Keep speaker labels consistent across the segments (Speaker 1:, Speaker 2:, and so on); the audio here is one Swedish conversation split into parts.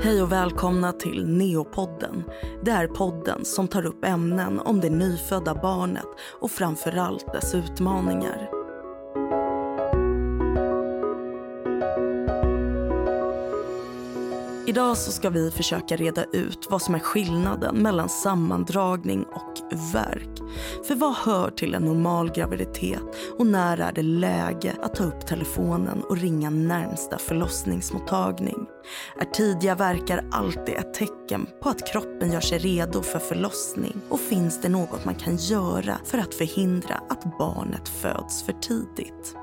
Speaker 1: Hej och välkomna till Neopodden. Det är podden som tar upp ämnen om det nyfödda barnet och framförallt dess utmaningar. Idag så ska vi försöka reda ut vad som är skillnaden mellan sammandragning och verk. För vad hör till en normal graviditet och när är det läge att ta upp telefonen och ringa närmsta förlossningsmottagning? Är tidiga verkar alltid ett tecken på att kroppen gör sig redo för förlossning? Och finns det något man kan göra för att förhindra att barnet föds för tidigt?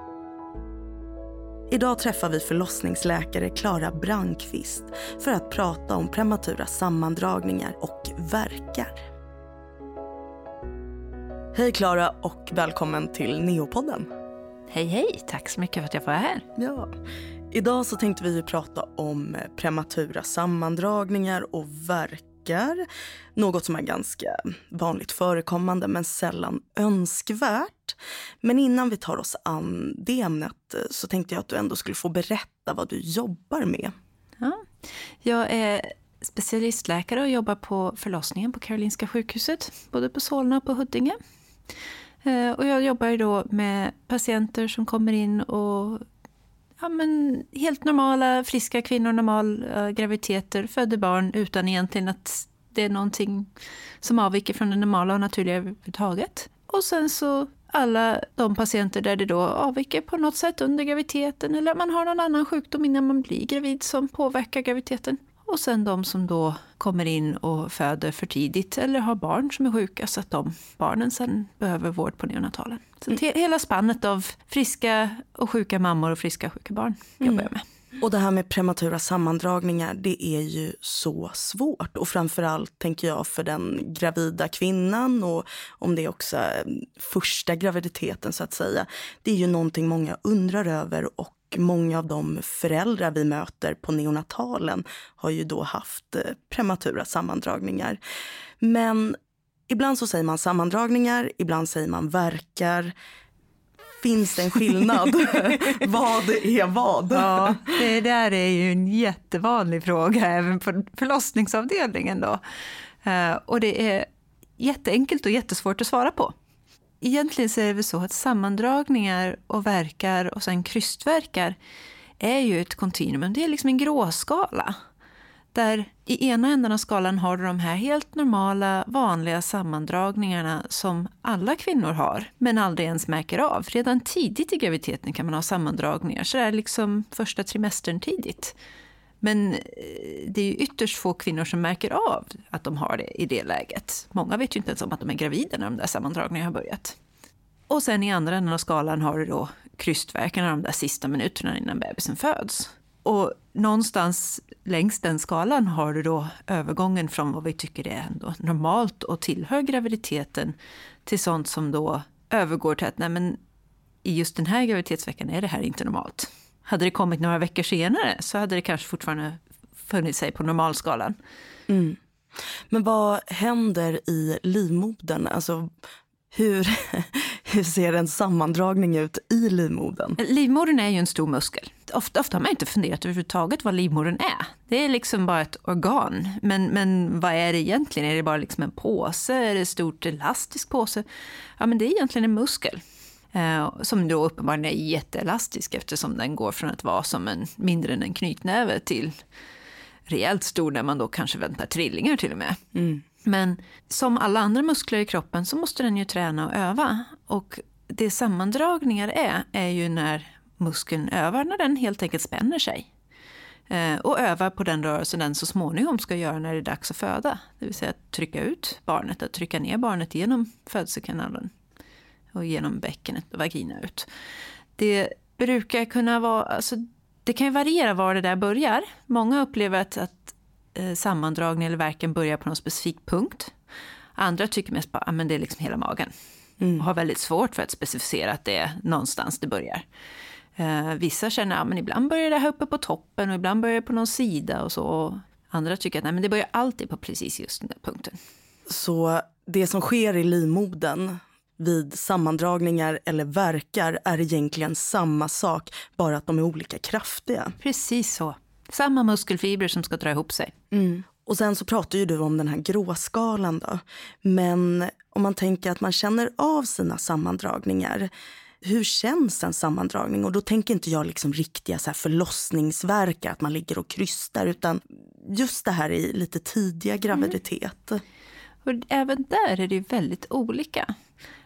Speaker 1: Idag träffar vi förlossningsläkare Klara Brandqvist för att prata om prematura sammandragningar och verkar. Hej Klara och välkommen till Neopodden.
Speaker 2: Hej hej, tack så mycket för att jag får vara här.
Speaker 1: Ja. Idag så tänkte vi prata om eh, prematura sammandragningar och verkar. Något som är ganska vanligt förekommande men sällan önskvärt. Men innan vi tar oss an det ämnet eh, så tänkte jag att du ändå skulle få berätta vad du jobbar med.
Speaker 2: Ja. Jag är specialistläkare och jobbar på förlossningen på Karolinska sjukhuset, både på Solna och på Huddinge. Eh, och jag jobbar då med patienter som kommer in och ja, men helt normala, friska kvinnor, normala eh, graviditeter, föder barn utan egentligen att det är någonting som avviker från det normala och naturliga överhuvudtaget. Och sen så alla de patienter där det då avviker på något sätt under graviditeten eller man har någon annan sjukdom innan man blir gravid som påverkar graviditeten. Och sen de som då kommer in och föder för tidigt eller har barn som är sjuka så att de barnen sen behöver vård på neonatalen. Så mm. hela spannet av friska och sjuka mammor och friska och sjuka barn jobbar mm. jag med.
Speaker 1: Och det här med prematura sammandragningar, det är ju så svårt. Och framförallt tänker jag för den gravida kvinnan och om det är också första graviditeten så att säga. Det är ju någonting många undrar över och många av de föräldrar vi möter på neonatalen har ju då haft eh, prematura sammandragningar. Men ibland så säger man sammandragningar, ibland säger man verkar. Finns det en skillnad? vad är vad?
Speaker 2: Ja, det där är ju en jättevanlig fråga även på förlossningsavdelningen. Då. Eh, och det är jätteenkelt och jättesvårt att svara på egentligen så är det väl så att sammandragningar och verkar och sen krystverkar är ju ett kontinuum. Det är liksom en gråskala. Där i ena änden av skalan har du de här helt normala, vanliga sammandragningarna som alla kvinnor har, men aldrig ens märker av. Redan tidigt i graviditeten kan man ha sammandragningar, så det är liksom första trimestern tidigt. Men eh, det är ju ytterst få kvinnor som märker av att de har det i det läget. Många vet ju inte ens om att de är gravida när de där sammandragningarna har börjat. Och sen i andra änden av skalan har du då krystvärkarna de där sista minuterna innan bebisen föds. Och någonstans längs den skalan har du då övergången från vad vi tycker är ändå normalt och tillhör graviditeten till sånt som då övergår till att nej men, i just den här graviditetsveckan är det här inte normalt. Hade det kommit några veckor senare så hade det kanske fortfarande funnits sig på normalskalan.
Speaker 1: Mm. Men vad händer i livmodern? Alltså, hur, hur ser en sammandragning ut i livmodern?
Speaker 2: Livmodern är ju en stor muskel. Ofta, ofta har man inte funderat överhuvudtaget vad livmodern är. Det är liksom bara ett organ. Men, men vad är det egentligen? Är det bara liksom en påse? Är det en stort elastisk påse? Ja, men det är egentligen en muskel. Eh, som då uppenbarligen är jätteelastisk eftersom den går från att vara som en, mindre än en knytnäve till rejält stor när man då kanske väntar trillingar till och med. Mm. Men som alla andra muskler i kroppen så måste den ju träna och öva. Och det sammandragningar är, är ju när muskeln övar, när den helt enkelt spänner sig. Eh, och övar på den rörelse den så småningom ska göra när det är dags att föda. Det vill säga att trycka ut barnet, att trycka ner barnet genom födelsekanalen och genom bäckenet och vagina ut. Det brukar kunna vara, alltså, det kan ju variera var det där börjar. Många upplever att, att eh, sammandragning eller verken börjar på någon specifik punkt. Andra tycker mest bara att det är liksom hela magen. Mm. Och har väldigt svårt för att specificera att det är någonstans det börjar. Eh, vissa känner att ja, ibland börjar det här uppe på toppen och ibland börjar det på någon sida och så. Andra tycker att nej, men det börjar alltid på precis just den där punkten.
Speaker 1: Så det som sker i livmodern vid sammandragningar eller verkar är egentligen samma sak, bara att de är olika kraftiga.
Speaker 2: Precis så. Samma muskelfibrer som ska dra ihop sig.
Speaker 1: Mm. Och sen så pratar ju du om den här gråskalan då. Men om man tänker att man känner av sina sammandragningar. Hur känns en sammandragning? Och då tänker inte jag liksom riktiga så här förlossningsverkar, att man ligger och krystar. Utan just det här i lite tidiga graviditet. Mm.
Speaker 2: Och även där är det väldigt olika.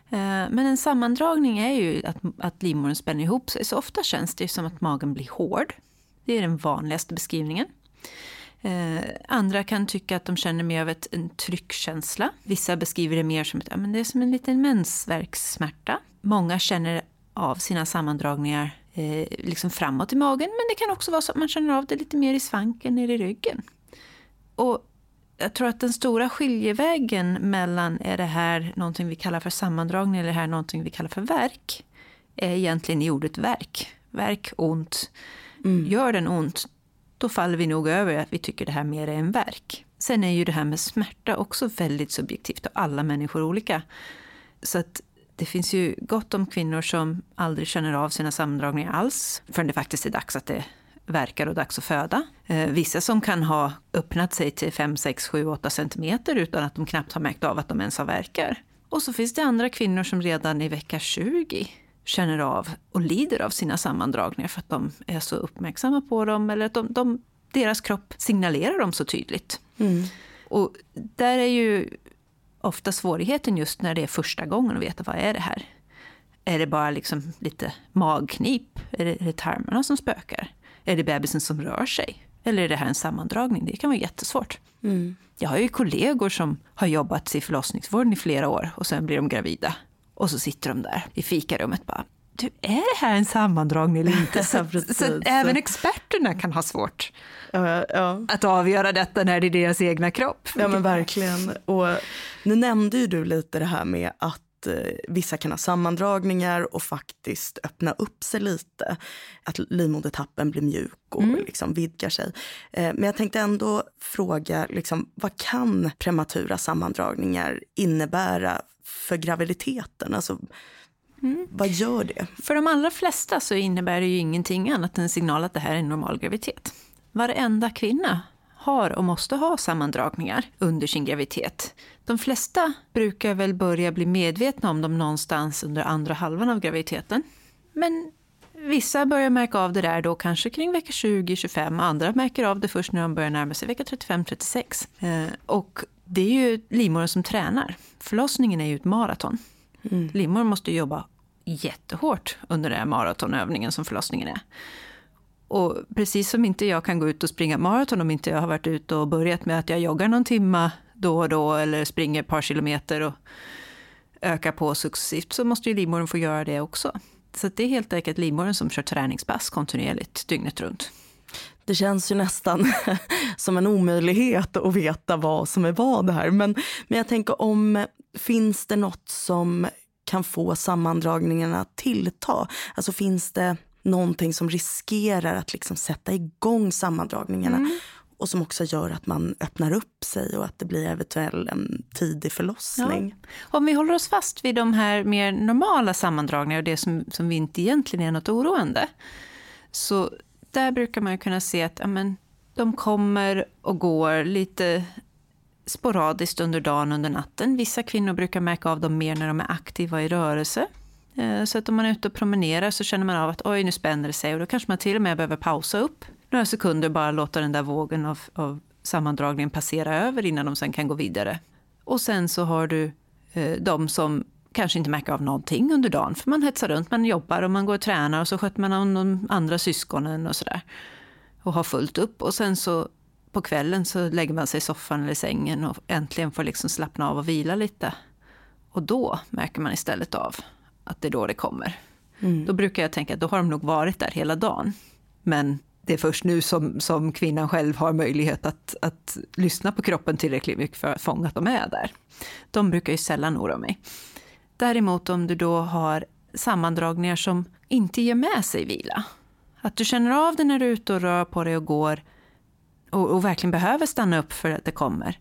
Speaker 2: Eh, men en sammandragning är ju att, att livmodern spänner ihop sig. Så ofta känns det som att magen blir hård. Det är den vanligaste beskrivningen. Eh, andra kan tycka att de känner mer av ett, en tryckkänsla. Vissa beskriver det mer som, ett, ja, men det är som en liten mensvärkssmärta. Många känner av sina sammandragningar eh, liksom framåt i magen, men det kan också vara så att man känner av det lite mer i svanken, eller i ryggen. Och jag tror att den stora skiljevägen mellan är det här någonting vi kallar för sammandragning eller är det här någonting vi kallar för verk är egentligen i ordet verk. Verk, ont. Mm. Gör den ont, då faller vi nog över att vi tycker det här mer är en verk. Sen är ju det här med smärta också väldigt subjektivt och alla människor olika. Så att det finns ju gott om kvinnor som aldrig känner av sina sammandragningar alls förrän det faktiskt är dags att det verkar och dags att föda. Eh, vissa som kan ha öppnat sig till 5, 6, 7, 8 centimeter utan att de knappt har märkt av att de ens har verkar. Och så finns det andra kvinnor som redan i vecka 20 känner av och lider av sina sammandragningar för att de är så uppmärksamma på dem eller att de, de deras kropp signalerar dem så tydligt. Mm. Och där är ju ofta svårigheten just när det är första gången att veta vad är det här. Är det bara liksom lite magknip? Är det, är det tarmarna som spökar? Är det bebisen som rör sig? Eller är det här en sammandragning? Det kan vara jättesvårt. Mm. Jag har ju kollegor som har jobbat i förlossningsvården i flera år och sen blir de gravida. Och så sitter de där i fikarummet bara, du, är det här en sammandragning eller inte? Så, så även experterna kan ha svårt ja, ja. att avgöra detta när det är deras egna kropp.
Speaker 1: Ja men verkligen. Och nu nämnde ju du lite det här med att eh, vissa kan ha sammandragningar och faktiskt öppna upp sig lite. Att livmodertappen blir mjuk och mm. liksom vidgar sig. Eh, men jag tänkte ändå fråga, liksom, vad kan prematura sammandragningar innebära för graviditeten? Alltså, mm. Vad gör det?
Speaker 2: För de allra flesta så innebär det ju ingenting annat än en signal att det här är en normal graviditet. Varenda kvinna har och måste ha sammandragningar under sin graviditet. De flesta brukar väl börja bli medvetna om dem någonstans under andra halvan av graviditeten. Men vissa börjar märka av det där då kanske kring vecka 20-25 andra märker av det först när de börjar närma sig vecka 35-36. Eh, och det är ju livmodern som tränar. Förlossningen är ju ett maraton. Mm. Livmodern måste jobba jättehårt under den här maratonövningen som förlossningen är. Och precis som inte jag kan gå ut och springa maraton om inte jag har varit ute och börjat med att jag joggar någon timma då och då eller springer ett par kilometer och ökar på successivt så måste ju livmodern få göra det också. Så det är helt enkelt livmodern som kör träningspass kontinuerligt dygnet runt.
Speaker 1: Det känns ju nästan som en omöjlighet att veta vad som är vad här. Men, men jag tänker om, finns det något som kan få sammandragningarna att tillta? Alltså finns det någonting som riskerar att liksom sätta igång sammandragningarna mm. och som också gör att man öppnar upp sig och att det blir eventuell en tidig förlossning. Ja.
Speaker 2: Om vi håller oss fast vid de här mer normala sammandragningarna och det som, som vi inte egentligen är något oroande så där brukar man kunna se att amen, de kommer och går lite sporadiskt under dagen, under natten. Vissa kvinnor brukar märka av dem mer när de är aktiva i rörelse. Eh, så att om man är ute och promenerar så känner man av att oj, nu spänner det sig och då kanske man till och med behöver pausa upp några sekunder och bara låta den där vågen av, av sammandragningen passera över innan de sen kan gå vidare. Och sen så har du eh, de som kanske inte märker av någonting under dagen för man hetsar runt, man jobbar och man går och tränar och så sköter man om de andra syskonen och sådär. Och har fullt upp och sen så på kvällen så lägger man sig i soffan eller sängen och äntligen får liksom slappna av och vila lite. Och då märker man istället av att det är då det kommer. Mm. Då brukar jag tänka att då har de nog varit där hela dagen. Men det är först nu som, som kvinnan själv har möjlighet att, att lyssna på kroppen tillräckligt mycket för att fånga att de är där. De brukar ju sällan oroa mig. Däremot om du då har sammandragningar som inte ger med sig vila. Att du känner av det när du är ute och rör på dig och går och, och verkligen behöver stanna upp för att det kommer.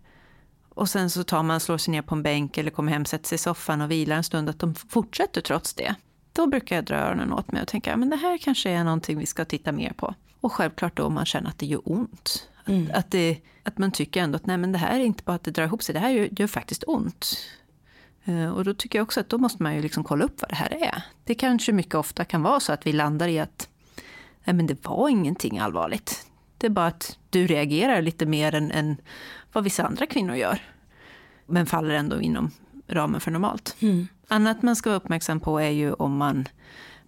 Speaker 2: Och sen så tar man, slår sig ner på en bänk eller kommer hem, sätter sig i soffan och vilar en stund, att de fortsätter trots det. då brukar jag dra öronen åt mig och tänka att det här kanske är någonting vi ska titta mer på. Och självklart då om man känner att det gör ont. Mm. Att, det, att man tycker ändå att nej, men det här är inte bara att det drar ihop sig, det här gör, gör faktiskt ont. Eh, och då tycker jag också att då måste man ju liksom kolla upp vad det här är. Det kanske mycket ofta kan vara så att vi landar i att nej, men det var ingenting allvarligt. Det är bara att du reagerar lite mer än, än vad vissa andra kvinnor gör. Men faller ändå inom ramen för normalt. Mm. Annat man ska vara uppmärksam på är ju om man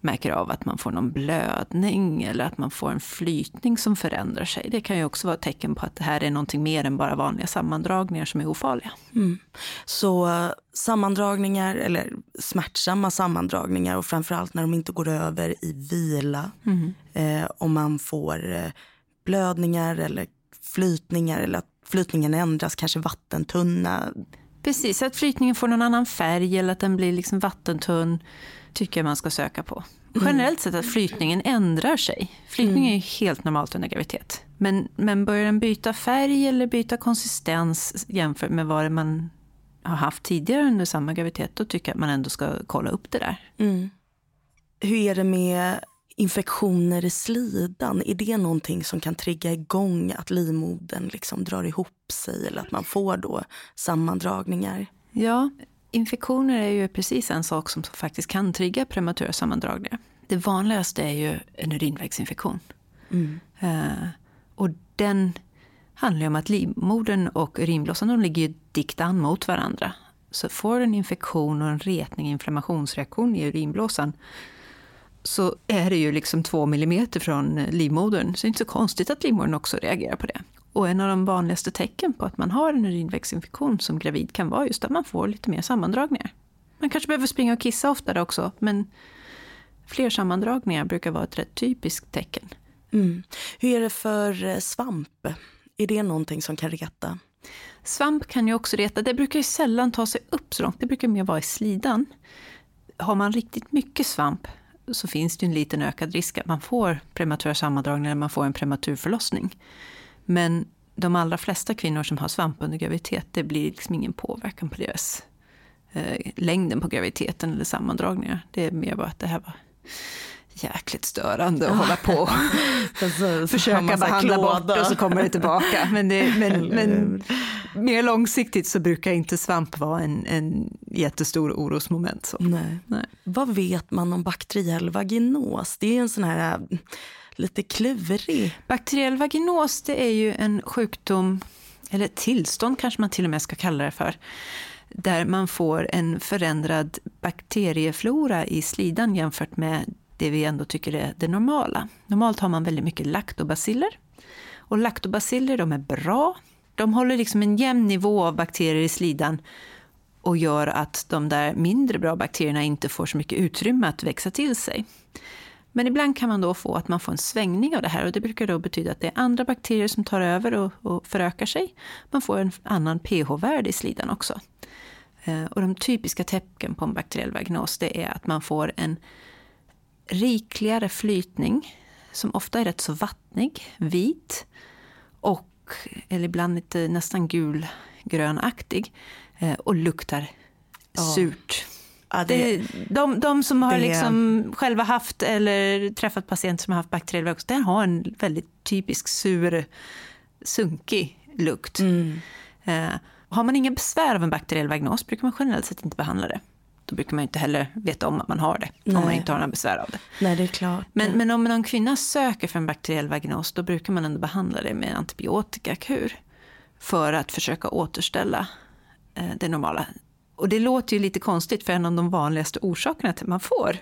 Speaker 2: märker av att man får någon blödning eller att man får en flytning som förändrar sig. Det kan ju också vara ett tecken på att det här är någonting mer än bara vanliga sammandragningar som är ofarliga. Mm.
Speaker 1: Så uh, sammandragningar, eller smärtsamma sammandragningar och framförallt när de inte går över i vila, mm. eh, om man får eh, blödningar eller flytningar eller att flytningen ändras, kanske vattentunna.
Speaker 2: Precis, att flytningen får någon annan färg eller att den blir liksom vattentunn tycker jag man ska söka på. Mm. Generellt sett att flytningen ändrar sig. Flytning mm. är helt normalt under graviditet. Men, men börjar den byta färg eller byta konsistens jämfört med vad man har haft tidigare under samma graviditet, då tycker jag att man ändå ska kolla upp det där. Mm.
Speaker 1: Hur är det med infektioner i slidan? Är det någonting som kan trigga igång att livmodern liksom drar ihop sig eller att man får då sammandragningar?
Speaker 2: Ja, infektioner är ju precis en sak som faktiskt kan trigga prematura sammandragningar. Det vanligaste är ju en urinvägsinfektion. Mm. Uh, och den handlar om att livmodern och urinblåsan de ligger ju dikt an mot varandra. Så får en infektion och en retning, inflammationsreaktion i urinblåsan så är det ju liksom två millimeter från livmodern. Så det är inte så konstigt att livmodern också reagerar på det. Och en av de vanligaste tecken på att man har en urinvägsinfektion som gravid kan vara just att man får lite mer sammandragningar. Man kanske behöver springa och kissa oftare också, men fler sammandragningar brukar vara ett rätt typiskt tecken.
Speaker 1: Mm. Hur är det för eh, svamp? Är det någonting som kan reta?
Speaker 2: Svamp kan ju också reta. Det brukar ju sällan ta sig upp så långt. Det brukar mer vara i slidan. Har man riktigt mycket svamp så finns det en liten ökad risk att man får prematura sammandragningar eller man får en prematur förlossning. Men de allra flesta kvinnor som har svamp under graviditet, det blir liksom ingen påverkan på deras eh, längden på graviditeten eller sammandragningar. Det är mer bara att det här var jäkligt störande att hålla på och försöka behandla klåda. bort och så kommer det tillbaka. Men, det, men, men mer långsiktigt så brukar inte svamp vara en, en jättestor orosmoment. Så.
Speaker 1: Nej. Nej. Vad vet man om bakteriell vaginos? Det är en sån här lite klurig.
Speaker 2: Bakteriell vaginos det är ju en sjukdom, eller tillstånd kanske man till och med ska kalla det för, där man får en förändrad bakterieflora i slidan jämfört med det vi ändå tycker är det normala. Normalt har man väldigt mycket laktobaciller. Och laktobaciller de är bra. De håller liksom en jämn nivå av bakterier i slidan och gör att de där mindre bra bakterierna inte får så mycket utrymme att växa till sig. Men ibland kan man då få att man får en svängning av det här och det brukar då betyda att det är andra bakterier som tar över och, och förökar sig. Man får en annan pH-värde i slidan också. Eh, och de typiska tecken på en bakteriell vaginos det är att man får en rikligare flytning som ofta är rätt så vattnig, vit och eller ibland lite nästan gulgrönaktig eh, och luktar oh. surt. Ja, det, det, de, de som har det, liksom själva haft eller träffat patienter som har haft bakteriell vagus, den har en väldigt typisk sur, sunkig lukt. Mm. Eh, har man ingen besvär av en bakteriell vagnos brukar man generellt sett inte behandla det. Då brukar man inte heller veta om att man har det, Nej. om man inte har några besvär av det.
Speaker 1: Nej, det är klart.
Speaker 2: Men, men om någon kvinna söker för en bakteriell vagnos, då brukar man ändå behandla det med antibiotikakur för att försöka återställa eh, det normala och det låter ju lite konstigt för en av de vanligaste orsakerna till att man får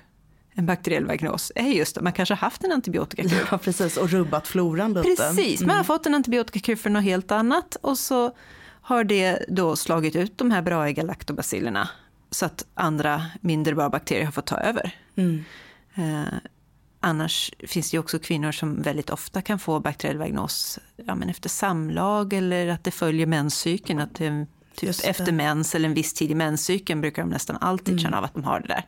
Speaker 2: en bakteriell vagnos är just att man kanske har haft en antibiotikakur.
Speaker 1: Ja, precis, och rubbat floran lite.
Speaker 2: Precis, man har mm. fått en antibiotikakur för något helt annat och så har det då slagit ut de här braiga laktobacillerna så att andra mindre bra bakterier har fått ta över. Mm. Eh, annars finns det ju också kvinnor som väldigt ofta kan få bakteriell vagnos ja, men efter samlag eller att det följer menscykeln, att det Typ efter mens eller en viss tid i menscykeln brukar de nästan alltid mm. känna av att de har det där.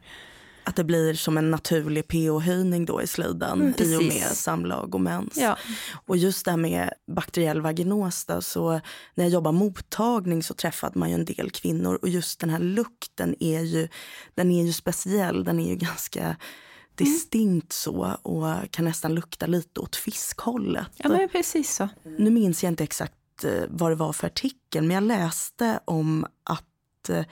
Speaker 1: Att det blir som en naturlig pH-höjning då i sliden
Speaker 2: Mm,
Speaker 1: i och med samlag och mens.
Speaker 2: Ja.
Speaker 1: Och just det här med bakteriell vaginos då, så när jag jobbar mottagning så träffade man ju en del kvinnor och just den här lukten är ju, den är ju speciell, den är ju ganska distinkt så och kan nästan lukta lite åt fiskhållet.
Speaker 2: ja, men precis så.
Speaker 1: Nu minns jag inte exakt eh, vad det var för artikel men jag läste om att eh,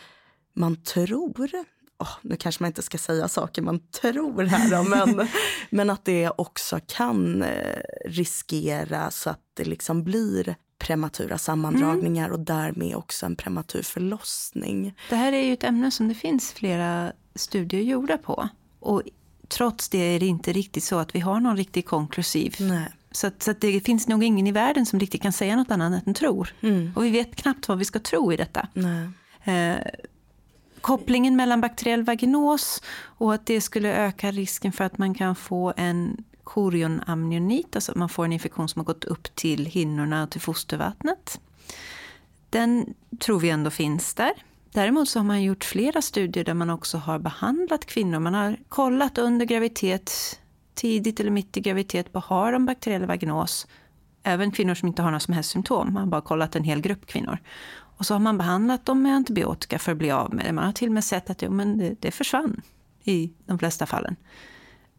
Speaker 1: man tror åh, nu kanske man inte ska säga saker man tror här men, men att det också kan eh, riskera så att det liksom blir prematura sammandragningar och därmed också en prematur förlossning.
Speaker 2: Det här är ju ett ämne som det finns flera studier gjorda på. Och trots det är det inte riktigt så att vi har någon riktig konklusiv.
Speaker 1: Nej.
Speaker 2: Så, att, så att det finns nog ingen i världen som riktigt kan säga något annat än tror.
Speaker 1: Mm.
Speaker 2: Och vi vet knappt vad vi ska tro i detta.
Speaker 1: Nej.
Speaker 2: Eh, kopplingen mellan bakteriell vaginos och att det skulle öka risken för att man kan få en chorionamnionit, alltså att man får en infektion som har gått upp till hinnorna och till fostervattnet. Den tror vi ändå finns där. Däremot så har man gjort flera studier där man också har behandlat kvinnor. Man har kollat under graviditet, tidigt eller mitt i graviditet, på har de bakteriell vaginos? Även kvinnor som inte har några som helst symptom. Man har bara kollat en hel grupp kvinnor. Och så har man behandlat dem med antibiotika för att bli av med det. Man har till och med sett att jo, men det, det försvann i de flesta fallen.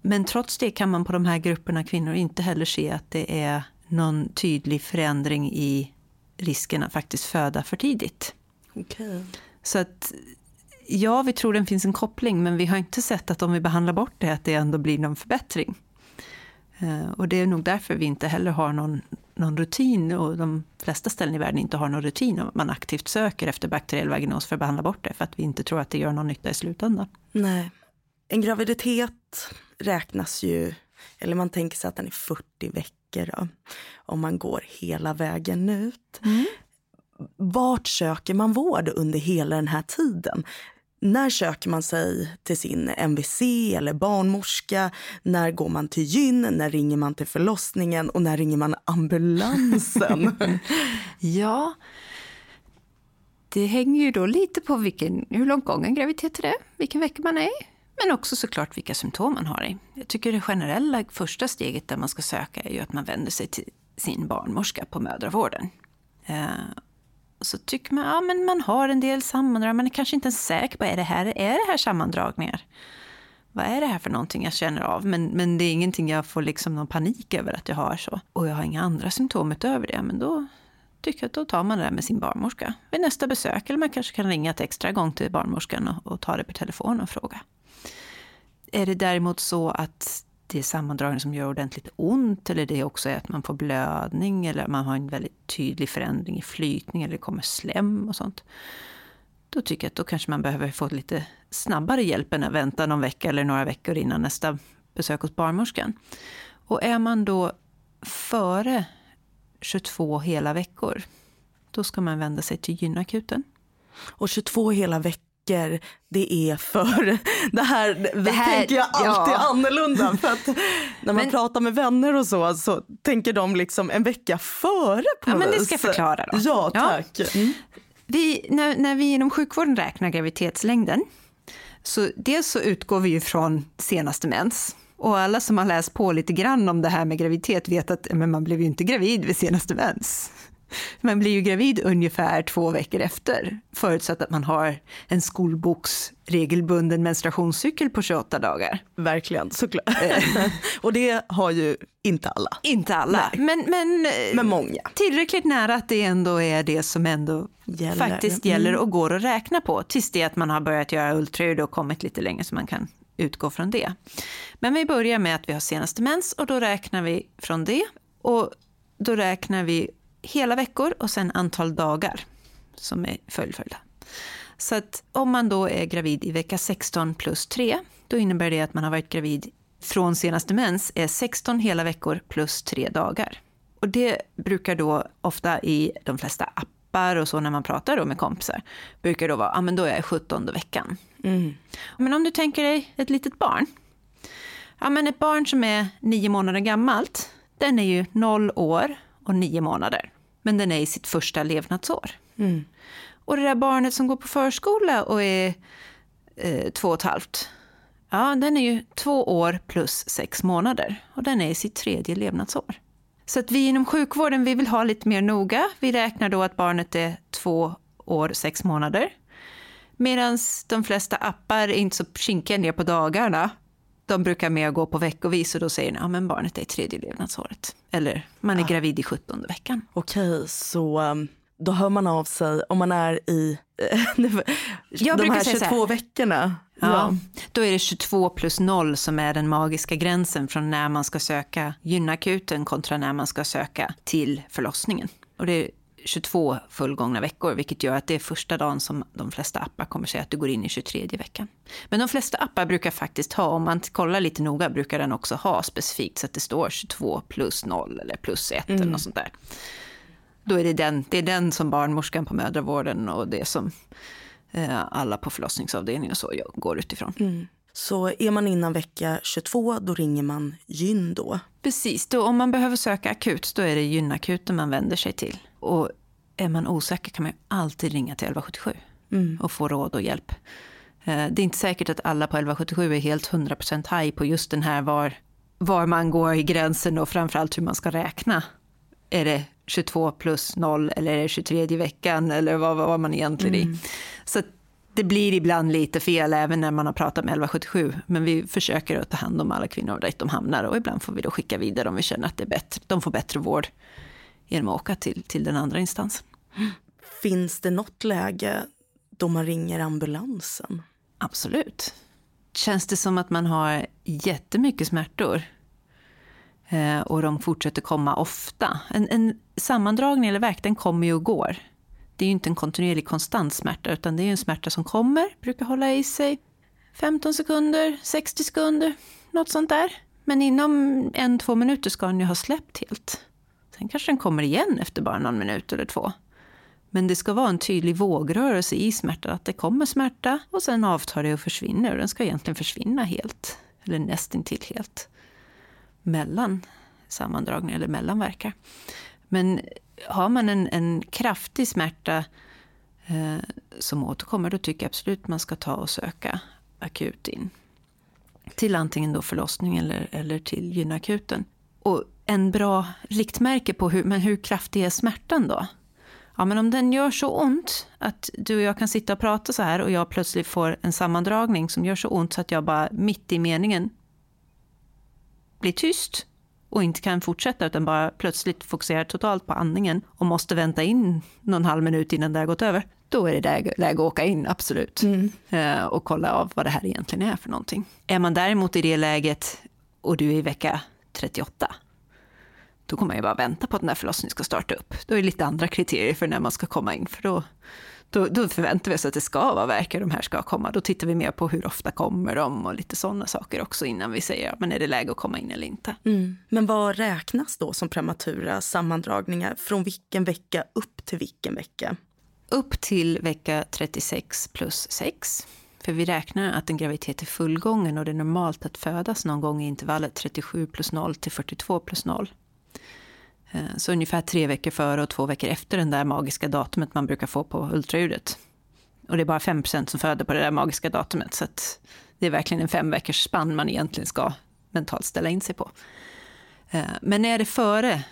Speaker 2: Men trots det kan man på de här grupperna kvinnor inte heller se att det är någon tydlig förändring i risken att faktiskt föda för tidigt.
Speaker 1: Okej.
Speaker 2: Så att ja, vi tror det finns en koppling, men vi har inte sett att om vi behandlar bort det, att det ändå blir någon förbättring. Eh, Och det är nog därför vi inte heller har någon, någon rutin, och de flesta ställen i världen inte har någon rutin, om man aktivt söker efter bakteriell vaginos för att behandla bort det, för att vi inte tror att det gör någon nytta i slutändan.
Speaker 1: Nej. En graviditet räknas ju, eller man tänker sig att den är 40 veckor då, om man går hela vägen ut. Vart söker man vård under hela den här tiden? När söker man sig till sin MVC eller barnmorska? När går man till gyn? När ringer man till förlossningen? Och när ringer man ambulansen?
Speaker 2: Ja, det hänger ju då lite på vilken, hur långt gången graviditet är, vilken vecka man är i, men också såklart vilka symptom man har i. Jag tycker det generella första steget där man ska söka är ju att man vänder sig till sin barnmorska på mödravården. Eh, så tycker man, ja men man har en del sammandrag, man är kanske inte ens säker på, är det här, är det här sammandragningar? Vad är det här för någonting jag känner av? Men, men det är ingenting jag får liksom någon panik över att jag har så. Och jag har inga andra symptom utöver det, men då tycker jag att då tar man det där med sin barnmorska vid nästa besök. Eller man kanske kan ringa ett extra gång till barnmorskan och, och ta det på telefon och fråga. Är det däremot så att det är sammandragning som gör ordentligt ont eller det också är att man får blödning eller man har en väldigt tydlig förändring i flytning eller det kommer slem och sånt. Då tycker jag att då kanske man behöver få lite snabbare hjälp än att vänta någon vecka eller några veckor innan nästa besök hos barnmorskan. Och är man då före 22 hela veckor, då ska man vända sig till gynakuten.
Speaker 1: Och 22 hela veckor, det är för... Det här, det
Speaker 2: här-
Speaker 1: tänker jag alltid
Speaker 2: ja.
Speaker 1: annorlunda. För att när man
Speaker 2: Men-
Speaker 1: pratar med vänner och så, så tänker de liksom en vecka före på
Speaker 2: Ja, men det ska jag förklara då.
Speaker 1: Ja,
Speaker 2: Ja.
Speaker 1: tack. Mm.
Speaker 2: Vi, när, när vi inom sjukvården räknar graviditetslängden, så dels så utgår vi ju från senaste mens. Och alla som har läst på lite grann om det här med graviditet vet att men man blev ju inte gravid vid senaste mens. Man blir ju gravid ungefär två veckor efter, förutsatt att man har en skolboks regelbunden menstruationscykel på 28 dagar.
Speaker 1: Verkligen, såklart. och det har ju inte alla,
Speaker 2: Inte alla, men, men, eh,
Speaker 1: men många.
Speaker 2: tillräckligt nära att det ändå är det som ändå
Speaker 1: Gäller.
Speaker 2: faktiskt gäller och går att räkna på. Tills det att man har börjat göra ultraljud och kommit lite längre så man kan utgå från det. Men vi börjar med att vi har senaste mens och då räknar vi från det. Och då räknar vi hela veckor och sen antal dagar som är följdföljda. Så att om man då är gravid i vecka 16 plus 3, då innebär det att man har varit gravid från senaste mens är 16 hela veckor plus 3 dagar. Och det brukar då ofta i de flesta appar och så när man pratar då med kompisar, brukar då vara, ja men då är jag i 17 veckan.
Speaker 1: Mm.
Speaker 2: Men om du tänker dig ett litet barn. Ja men ett barn som är nio månader gammalt, den är ju noll år och nio månader. Men den är i sitt första levnadsår.
Speaker 1: Mm.
Speaker 2: Och det där barnet som går på förskola och är eh, två och ett halvt, Ja, den är ju två år plus sex månader och den är i sitt tredje levnadsår. Så att vi inom sjukvården vi vill ha lite mer noga. Vi räknar då att barnet är två år, sex månader. Medan de flesta appar är inte så kinkiga ner på dagarna. De brukar mer gå på veckovis och då säger att ja, barnet är i tredje levnadsåret. Eller man är ja. gravid i sjuttonde veckan.
Speaker 1: Okej, så um, då hör man av sig om man är i Jag de här 22 här. veckorna.
Speaker 2: Ja, ja, Då är det 22 plus 0 som är den magiska gränsen från när man ska söka gynakuten kontra när man ska söka till förlossningen. Och det 22 fullgångna veckor, vilket gör att det är första dagen som de flesta appar kommer säga att du går in i 23 veckan. Men de flesta appar brukar faktiskt ha, om man kollar lite noga, brukar den också ha specifikt så att det står 22 plus 0 eller plus 1 mm. eller något sånt där. Då är det den, det är den som barnmorskan på mödravården och det som eh, alla på förlossningsavdelningen och så går utifrån. Mm.
Speaker 1: Så är man innan vecka 22, då ringer man gyn då?
Speaker 2: Precis, då, om man behöver söka akut, då är det gynakuten man vänder sig till. Och är man osäker kan man alltid ringa till 1177 mm. och få råd och hjälp. Eh, det är inte säkert att alla på 1177 är helt 100% high på just den här var, var man går i gränsen och framförallt hur man ska räkna. Är det 22 plus 0 eller är det 23 veckan eller vad var man egentligen mm. i? Så det blir ibland lite fel även när man har pratat med 1177. Men vi försöker att ta hand om alla kvinnor där de hamnar och ibland får vi då skicka vidare om vi känner att det är bättre. de får bättre vård genom att åka till, till den andra instansen.
Speaker 1: Finns det något läge då man ringer ambulansen?
Speaker 2: Absolut. Känns det som att man har jättemycket smärtor eh, och de fortsätter komma ofta. En, en sammandragning eller värk, den kommer ju och går. Det är ju inte en kontinuerlig konstant smärta, utan det är en smärta som kommer, brukar hålla i sig 15 sekunder, 60 sekunder, något sånt där. Men inom en, två minuter ska den ju ha släppt helt. Sen kanske den kommer igen efter bara någon minut eller två. Men det ska vara en tydlig vågrörelse i smärtan. att det kommer smärta och sen avtar det och försvinner. Och den ska egentligen försvinna helt, eller nästintill helt, mellan sammandragningar eller mellan verkar. Men har man en, en kraftig smärta eh, som återkommer, då tycker jag absolut man ska ta och söka akut in. Till antingen då förlossning eller, eller till gynakuten. Och en bra riktmärke på hur, men hur kraftig är smärtan då? Ja, men om den gör så ont att du och jag kan sitta och prata så här och jag plötsligt får en sammandragning som gör så ont så att jag bara mitt i meningen blir tyst och inte kan fortsätta utan bara plötsligt fokuserar totalt på andningen och måste vänta in någon halv minut innan det har gått över. Då är det läge, läge att åka in, absolut. Mm. Eh, och kolla av vad det här egentligen är för någonting. Är man däremot i det läget och du är i vecka 38, då kommer man ju bara vänta på att den där förlossningen ska starta upp. Då är det lite andra kriterier för när man ska komma in, för då, då, då förväntar vi oss att det ska vara verkar de här ska komma. Då tittar vi mer på hur ofta kommer de och lite sådana saker också innan vi säger, men är det läge att komma in eller inte.
Speaker 1: Mm. Men vad räknas då som prematura sammandragningar? Från vilken vecka upp till vilken vecka?
Speaker 2: Upp till vecka 36 plus 6. För vi räknar att en graviditet är fullgången och det är normalt att födas någon gång i intervallet 37 plus 0 till 42 plus 0. Eh, så ungefär tre veckor före och två veckor efter den där magiska datumet man brukar få på ultraljudet. Och det är bara 5% som föder på det där magiska datumet. Så det är verkligen en fem veckors spann man egentligen ska mentalt ställa in sig på. Eh, men är det före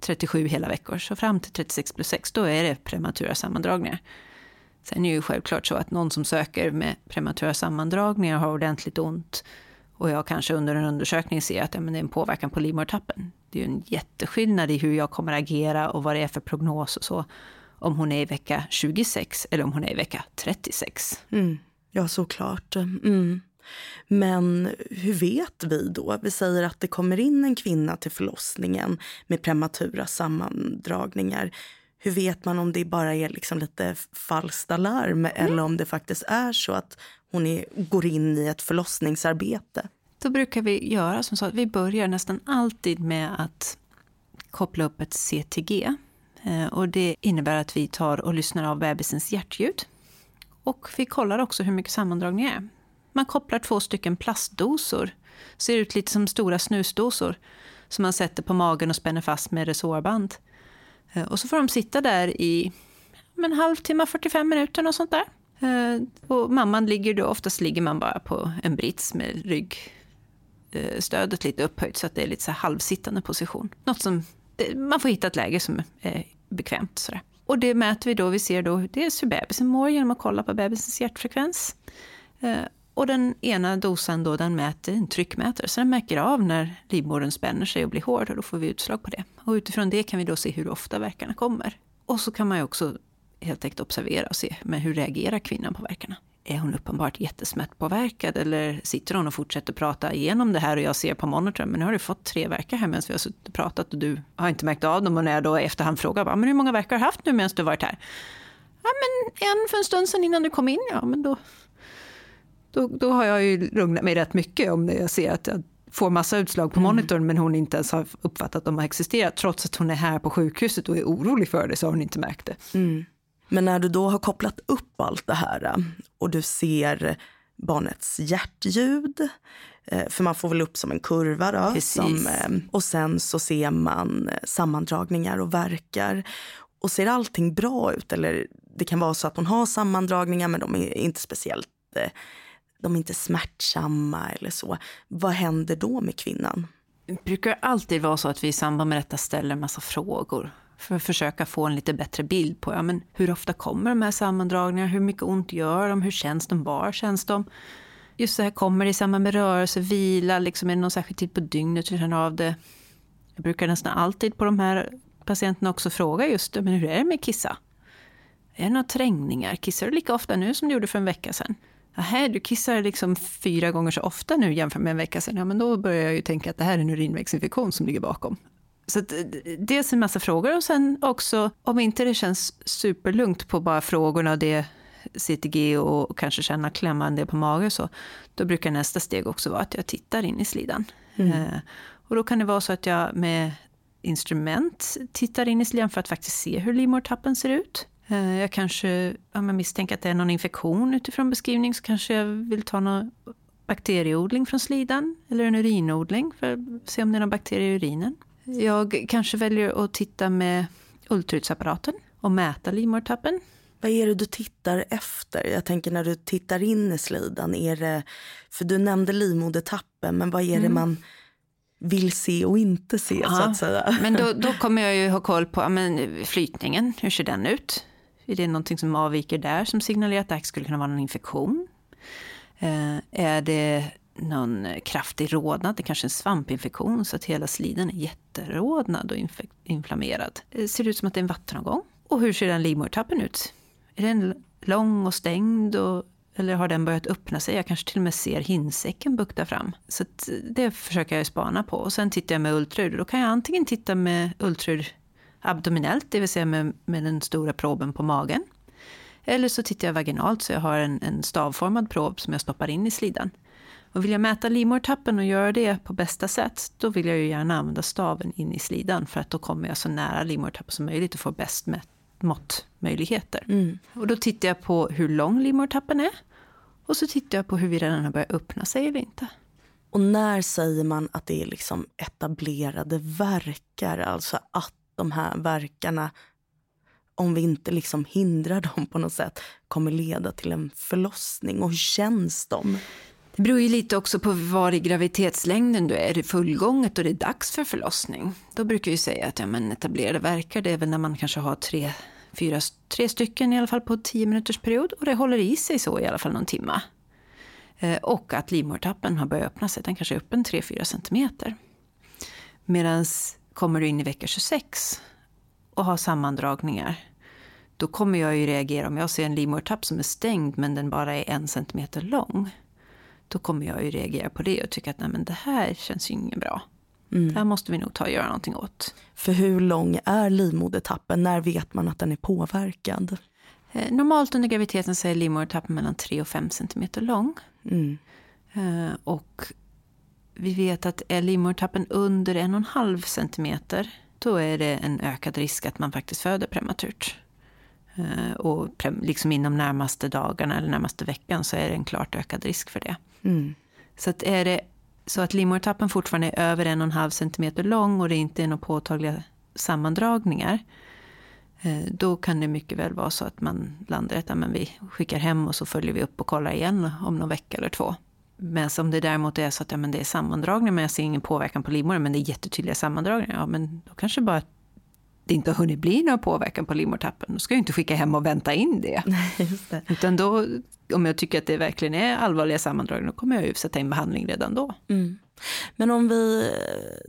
Speaker 2: 37 hela veckor, så fram till 36 plus 6, då är det prematura sammandragningar. Sen är det ju självklart så att någon som söker med prematura sammandragningar har ordentligt ont och jag kanske under en undersökning ser att ja, men det är en påverkan på livmodertappen. Det är ju en jätteskillnad i hur jag kommer agera och vad det är för prognos och så. Om hon är i vecka 26 eller om hon är i vecka 36.
Speaker 1: Mm. Ja, såklart. Mm. Men hur vet vi då? Vi säger att det kommer in en kvinna till förlossningen med prematura sammandragningar. Hur vet man om det bara är liksom lite falskt alarm mm. eller om det faktiskt är så att hon är, går in i ett förlossningsarbete?
Speaker 2: Då brukar vi göra som så att vi börjar nästan alltid med att koppla upp ett CTG. Eh, och det innebär att vi tar och lyssnar av bebisens hjärtljud. Och vi kollar också hur mycket sammandragning är. Man kopplar två stycken plastdosor, ser ut lite som stora snusdosor, som man sätter på magen och spänner fast med resårband. Eh, och så får de sitta där i en halvtimme, 45 minuter och sånt där. Eh, och mamman ligger då, oftast ligger man bara på en brits med ryggstödet eh, lite upphöjt så att det är lite så halvsittande position. Något som, man får hitta ett läge som är bekvämt. Sådär. Och det mäter vi då, vi ser då dels hur bebisen mår genom att kolla på bebisens hjärtfrekvens. Och den ena dosan då, den mäter en tryckmätare, så den märker av när livmodern spänner sig och blir hård och då får vi utslag på det. Och utifrån det kan vi då se hur ofta verkarna kommer. Och så kan man ju också helt enkelt observera och se men hur reagerar kvinnan på verkarna. Är hon uppenbart jättesmärtpåverkad eller sitter hon och fortsätter prata igenom det här och jag ser på monitorn, men nu har du fått tre verkar här medan vi har suttit och pratat och du har inte märkt av dem och när jag då efterhand frågar, men hur många verkar har du haft nu medan du varit här? Ja men en för en stund sedan innan du kom in, ja men då, då, då har jag ju lugnat mig rätt mycket om jag ser att jag får massa utslag på mm. monitorn men hon inte ens har uppfattat att de har existerat. Trots att hon är här på sjukhuset och är orolig för det så har hon inte märkt det.
Speaker 1: Mm. Men när du då har kopplat upp allt det här äh, och du ser barnets hjärtljud, äh, för man får väl upp som en kurva då. Som, äh, och sen så ser man sammandragningar och verkar. Och ser allting bra ut? Eller det kan vara så att hon har sammandragningar men de är inte speciellt de är inte smärtsamma eller så. Vad händer då med kvinnan?
Speaker 2: Det brukar alltid vara så att vi i samband med detta ställer en massa frågor för att försöka få en lite bättre bild på ja, men hur ofta kommer de här sammandragningarna, hur mycket ont gör de, hur känns de, var känns de? Just så här, kommer det i samband med rörelse, vila, liksom, är det någon särskild tid på dygnet du känner av det? Jag brukar nästan alltid på de här patienterna också fråga just det, men hur är det med kissa? Är det några trängningar? Kissar du lika ofta nu som du gjorde för en vecka sedan? Nähä, du kissar liksom fyra gånger så ofta nu jämfört med en vecka sedan. Ja, men då börjar jag ju tänka att det här är en urinvägsinfektion som ligger bakom. Så att, dels en massa frågor och sen också, om inte det känns superlugnt på bara frågorna och det CTG och kanske känna klämmande på magen så, då brukar nästa steg också vara att jag tittar in i slidan. Mm. Eh, och då kan det vara så att jag med instrument tittar in i slidan för att faktiskt se hur livmodertappen ser ut. Eh, jag kanske, om jag misstänker att det är någon infektion utifrån beskrivning så kanske jag vill ta någon bakterieodling från slidan eller en urinodling för att se om det är någon bakterie i urinen. Jag kanske väljer att titta med ultraljudsapparaten och mäta livmodertappen.
Speaker 1: Vad är det du tittar efter? Jag tänker när du tittar in i slidan, är det, för du nämnde livmodertappen, men vad är det mm. man vill se och inte se ja, så att säga?
Speaker 2: Men då, då kommer jag ju ha koll på men, flytningen, hur ser den ut? Är det någonting som avviker där som signalerar att det skulle kunna vara någon infektion? Eh, är det någon kraftig rodnad, det kanske är en svampinfektion så att hela sliden är jätterodnad och inflammerad. Eh, det ser ut som att det är en vattenavgång. Och hur ser den livmodertappen ut? Är den lång och stängd och, eller har den börjat öppna sig? Jag kanske till och med ser hinsäcken bukta fram. Så eh, det försöker jag spana på. Och sen tittar jag med ultraljud. Då kan jag antingen titta med ultraljud abdominellt, det vill säga med, med den stora proben på magen. Eller så tittar jag vaginalt så jag har en, en stavformad prob som jag stoppar in i slidan. Och vill jag mäta livmodertappen och göra det på bästa sätt, då vill jag ju gärna använda staven in i slidan för att då kommer jag så nära livmodertappen som möjligt och får bäst måttmöjligheter. Mm. Och då tittar jag på hur lång livmodertappen är och så tittar jag på hur vi redan har börjat öppna sig eller inte.
Speaker 1: Och när säger man att det är liksom etablerade verkar, alltså att de här verkarna om vi inte liksom hindrar dem på något sätt kommer leda till en förlossning? Och hur känns de?
Speaker 2: Det beror ju lite också på var i graviditetslängden du är. Är det fullgånget och det är dags för förlossning? Då brukar vi säga att ja, men etablerade verkar det är väl när man kanske har tre, fyra, tre stycken i alla fall på tio minuters period och det håller i sig så i alla fall någon timma. Eh, och att livmodertappen har börjat öppna sig, den kanske är öppen 3-4 centimeter. Medan kommer du in i vecka 26 och har sammandragningar, då kommer jag ju reagera om jag ser en livmodertapp som är stängd men den bara är en centimeter lång då kommer jag ju reagera på det och tycka att nej, men det här känns ju inget bra. Mm. Det här måste vi nog ta och göra någonting åt.
Speaker 1: För hur lång är livmodertappen? När vet man att den är påverkad?
Speaker 2: Eh, normalt under graviditeten så är livmodertappen mellan 3 och 5 centimeter lång. Mm. Eh, och vi vet att är livmodertappen under 1,5 centimeter då är det en ökad risk att man faktiskt föder prematurt. Eh, och liksom inom närmaste dagarna eller närmaste veckan så är det en klart ökad risk för det. Mm. Så att är det så att livmodertappen fortfarande är över en och en halv centimeter lång och det inte är några påtagliga sammandragningar. Eh, då kan det mycket väl vara så att man landar i att men vi skickar hem och så följer vi upp och kollar igen om någon vecka eller två. Men om det däremot är så att ja, men det är sammandragningar men jag ser ingen påverkan på livmodern men det är jättetydliga sammandragningar, ja men då kanske bara det inte har hunnit bli någon påverkan på livmodertappen, då ska jag inte skicka hem och vänta in det. det. Utan då, om jag tycker att det verkligen är allvarliga sammandragningar, då kommer jag ju sätta in behandling redan då. Mm.
Speaker 1: Men om vi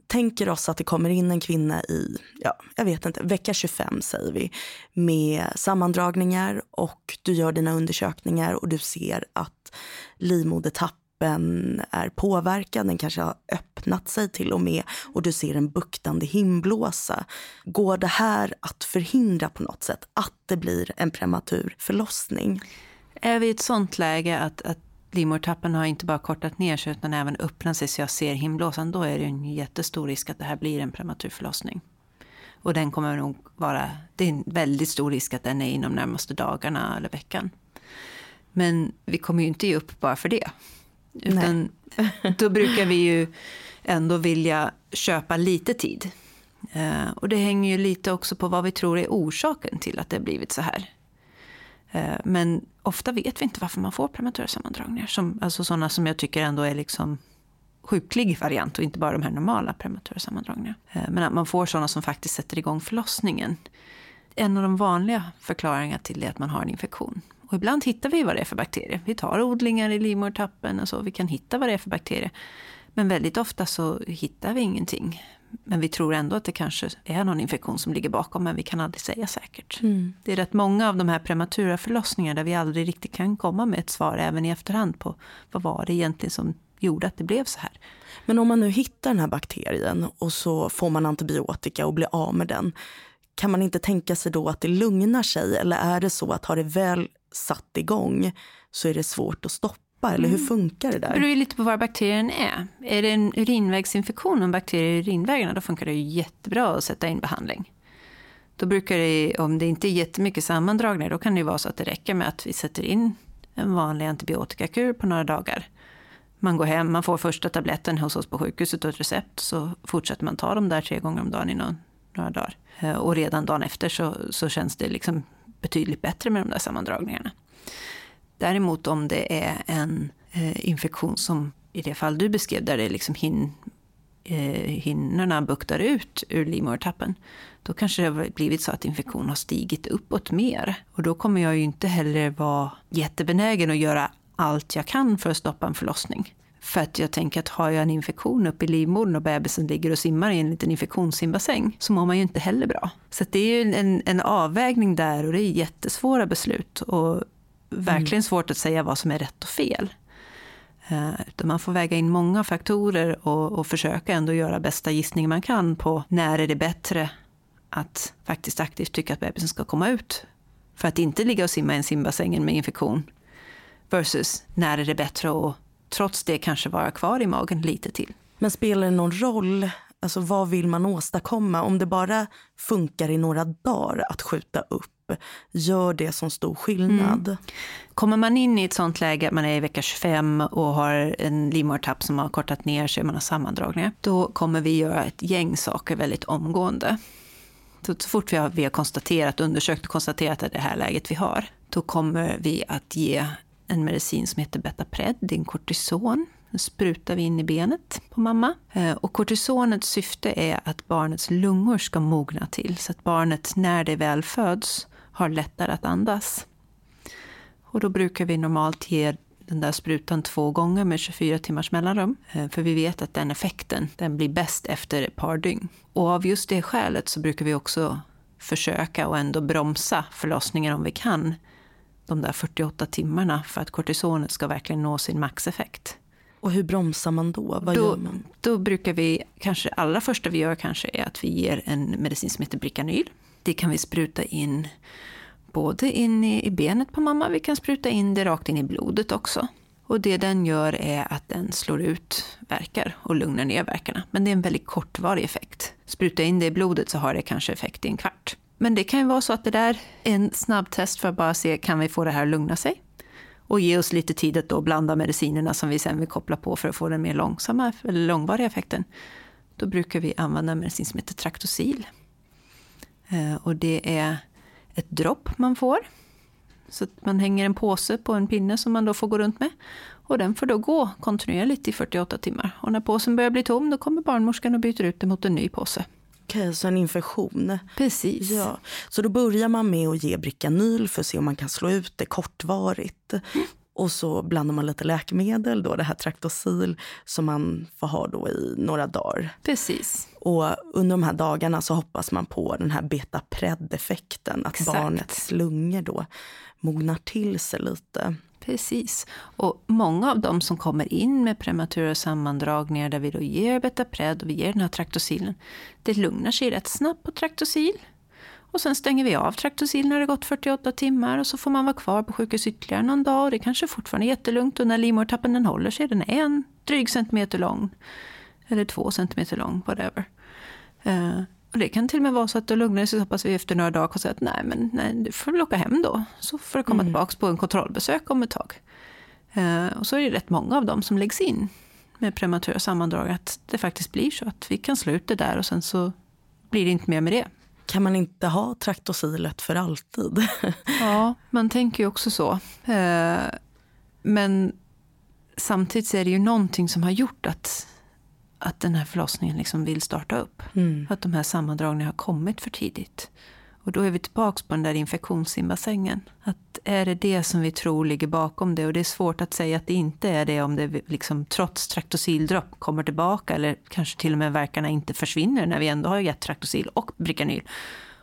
Speaker 1: tänker oss att det kommer in en kvinna i, ja, jag vet inte, vecka 25 säger vi, med sammandragningar och du gör dina undersökningar och du ser att livmodertappen är påverkad, den kanske har öppnat sig till och med och du ser en buktande himblåsa. Går det här att förhindra på något sätt att det blir en prematur förlossning?
Speaker 2: Är vi i ett sånt läge att, att livmodertappen har inte bara kortat ner sig utan även öppnat sig så jag ser himblåsan, då är det en jättestor risk att det här blir en prematur förlossning. Och den kommer nog vara, det är en väldigt stor risk att den är inom närmaste dagarna eller veckan. Men vi kommer ju inte ge upp bara för det. Utan då brukar vi ju ändå vilja köpa lite tid. Eh, och det hänger ju lite också på vad vi tror är orsaken till att det har blivit så här. Eh, men ofta vet vi inte varför man får prematura sammandragningar. Som, alltså sådana som jag tycker ändå är liksom sjuklig variant och inte bara de här normala prematura sammandragningarna. Eh, men att man får sådana som faktiskt sätter igång förlossningen. En av de vanliga förklaringarna till det är att man har en infektion. Och ibland hittar vi vad det är för bakterier. Vi tar odlingar i livmodertappen och så, vi kan hitta vad det är för bakterier. Men väldigt ofta så hittar vi ingenting. Men vi tror ändå att det kanske är någon infektion som ligger bakom, men vi kan aldrig säga säkert. Mm. Det är rätt många av de här prematura förlossningarna där vi aldrig riktigt kan komma med ett svar, även i efterhand, på vad var det egentligen som gjorde att det blev så här.
Speaker 1: Men om man nu hittar den här bakterien och så får man antibiotika och blir av med den. Kan man inte tänka sig då att det lugnar sig? Eller är det så att har det väl satt igång så är det svårt att stoppa? Eller hur mm. funkar det där?
Speaker 2: Det beror ju lite på var bakterien är. Är det en urinvägsinfektion och en bakterie i urinvägarna, då funkar det ju jättebra att sätta in behandling. Då brukar det, om det inte är jättemycket sammandragningar, då kan det ju vara så att det räcker med att vi sätter in en vanlig antibiotikakur på några dagar. Man går hem, man får första tabletten hos oss på sjukhuset och ett recept, så fortsätter man ta dem där tre gånger om dagen i någon, några dagar. Eh, och redan dagen efter så, så känns det liksom betydligt bättre med de där sammandragningarna. Däremot om det är en eh, infektion som i det fall du beskrev, där det liksom hin, eh, hinnorna buktar ut ur livmodertappen, då kanske det har blivit så att infektionen har stigit uppåt mer. Och då kommer jag ju inte heller vara jättebenägen att göra allt jag kan för att stoppa en förlossning. För att jag tänker att har jag en infektion uppe i livmodern och bebisen ligger och simmar i en liten infektionssimbassäng så mår man ju inte heller bra. Så det är ju en, en avvägning där och det är jättesvåra beslut och verkligen mm. svårt att säga vad som är rätt och fel. Uh, man får väga in många faktorer och, och försöka ändå göra bästa gissning man kan på när är det bättre att faktiskt aktivt tycka att bebisen ska komma ut för att inte ligga och simma i en simbassäng med infektion versus när är det bättre att trots det kanske vara kvar i magen lite till.
Speaker 1: Men spelar det någon roll, alltså vad vill man åstadkomma? Om det bara funkar i några dagar att skjuta upp, gör det som stor skillnad? Mm.
Speaker 2: Kommer man in i ett sånt läge att man är i vecka 25 och har en livmodertapp som har kortat ner sig, man har sammandragningar, då kommer vi göra ett gäng saker väldigt omgående. Så, så fort vi har, vi har konstaterat, undersökt och konstaterat att det här läget vi har, då kommer vi att ge en medicin som heter Betapred, det är en kortison. Den sprutar vi in i benet på mamma. Eh, och kortisonets syfte är att barnets lungor ska mogna till så att barnet när det väl föds har lättare att andas. Och då brukar vi normalt ge den där sprutan två gånger med 24 timmars mellanrum. Eh, för vi vet att den effekten den blir bäst efter ett par dygn. Och av just det skälet så brukar vi också försöka och ändå bromsa förlossningen om vi kan de där 48 timmarna för att kortisonet ska verkligen nå sin maxeffekt.
Speaker 1: Och hur bromsar man då? Vad
Speaker 2: då,
Speaker 1: gör man?
Speaker 2: Då brukar vi, kanske allra första vi gör kanske är att vi ger en medicin som heter Bricanyl. Det kan vi spruta in både in i, benet på mamma, vi kan spruta in det rakt in i blodet också. Och det den gör är att den slår ut verkar och lugnar ner verkarna. Men det är en väldigt kortvarig effekt. Spruta in det i blodet så har det kanske effekt i en kvart. Men det kan ju vara så att det där är en snabbtest för att bara se, kan vi få det här att lugna sig? Och ge oss lite tid att då blanda medicinerna som vi sen vill koppla på för att få den mer långsamma eller långvariga effekten. Då brukar vi använda en medicin som heter Traktosil. Eh, och det är ett dropp man får. Så att man hänger en påse på en pinne som man då får gå runt med. Och den får då gå kontinuerligt i 48 timmar. Och när påsen börjar bli tom då kommer barnmorskan och byter ut den mot en ny påse.
Speaker 1: Okej, så en infektion.
Speaker 2: Precis.
Speaker 1: Ja. Så då börjar man med att ge Bricanyl för att se om man kan slå ut det kortvarigt. Och så blandar man lite läkemedel, då, det här Traktosil, som man får ha då i några dagar.
Speaker 2: Precis.
Speaker 1: Och under de här dagarna så hoppas man på den här beta-pred-effekten, att
Speaker 2: Exakt.
Speaker 1: barnets lungor då mognar till sig lite.
Speaker 2: Precis. Och många av dem som kommer in med prematura sammandragningar där vi då ger betapred och vi ger den här traktosilen, det lugnar sig rätt snabbt på traktosil. Och sen stänger vi av traktosil när det gått 48 timmar och så får man vara kvar på sjukhus ytterligare någon dag och det kanske fortfarande är jättelugnt och när livmodertappen den håller sig, den är en dryg centimeter lång. Eller två centimeter lång, whatever. Eh, och det kan till och med vara så att det lugnar sig så pass vi efter några dagar och säger att nej, men nej, du får väl åka hem då. Så får du komma tillbaka på en kontrollbesök om ett tag. Eh, och så är det rätt många av dem som läggs in med prematura sammandrag att det faktiskt blir så att vi kan slå ut det där och sen så blir det inte mer med det.
Speaker 1: Kan man inte ha traktosilet för alltid?
Speaker 2: Ja, man tänker ju också så. Eh, Men samtidigt så är det ju någonting som har gjort att, att den här förlossningen liksom vill starta upp.
Speaker 1: Mm.
Speaker 2: Att de här sammandragningarna har kommit för tidigt. Och då är vi tillbaka på den där infektionssimbasängen. Att är det det som vi tror ligger bakom det? Och det är svårt att säga att det inte är det om det liksom trots traktosildropp kommer tillbaka eller kanske till och med verkarna inte försvinner när vi ändå har gett traktosil och Bricanyl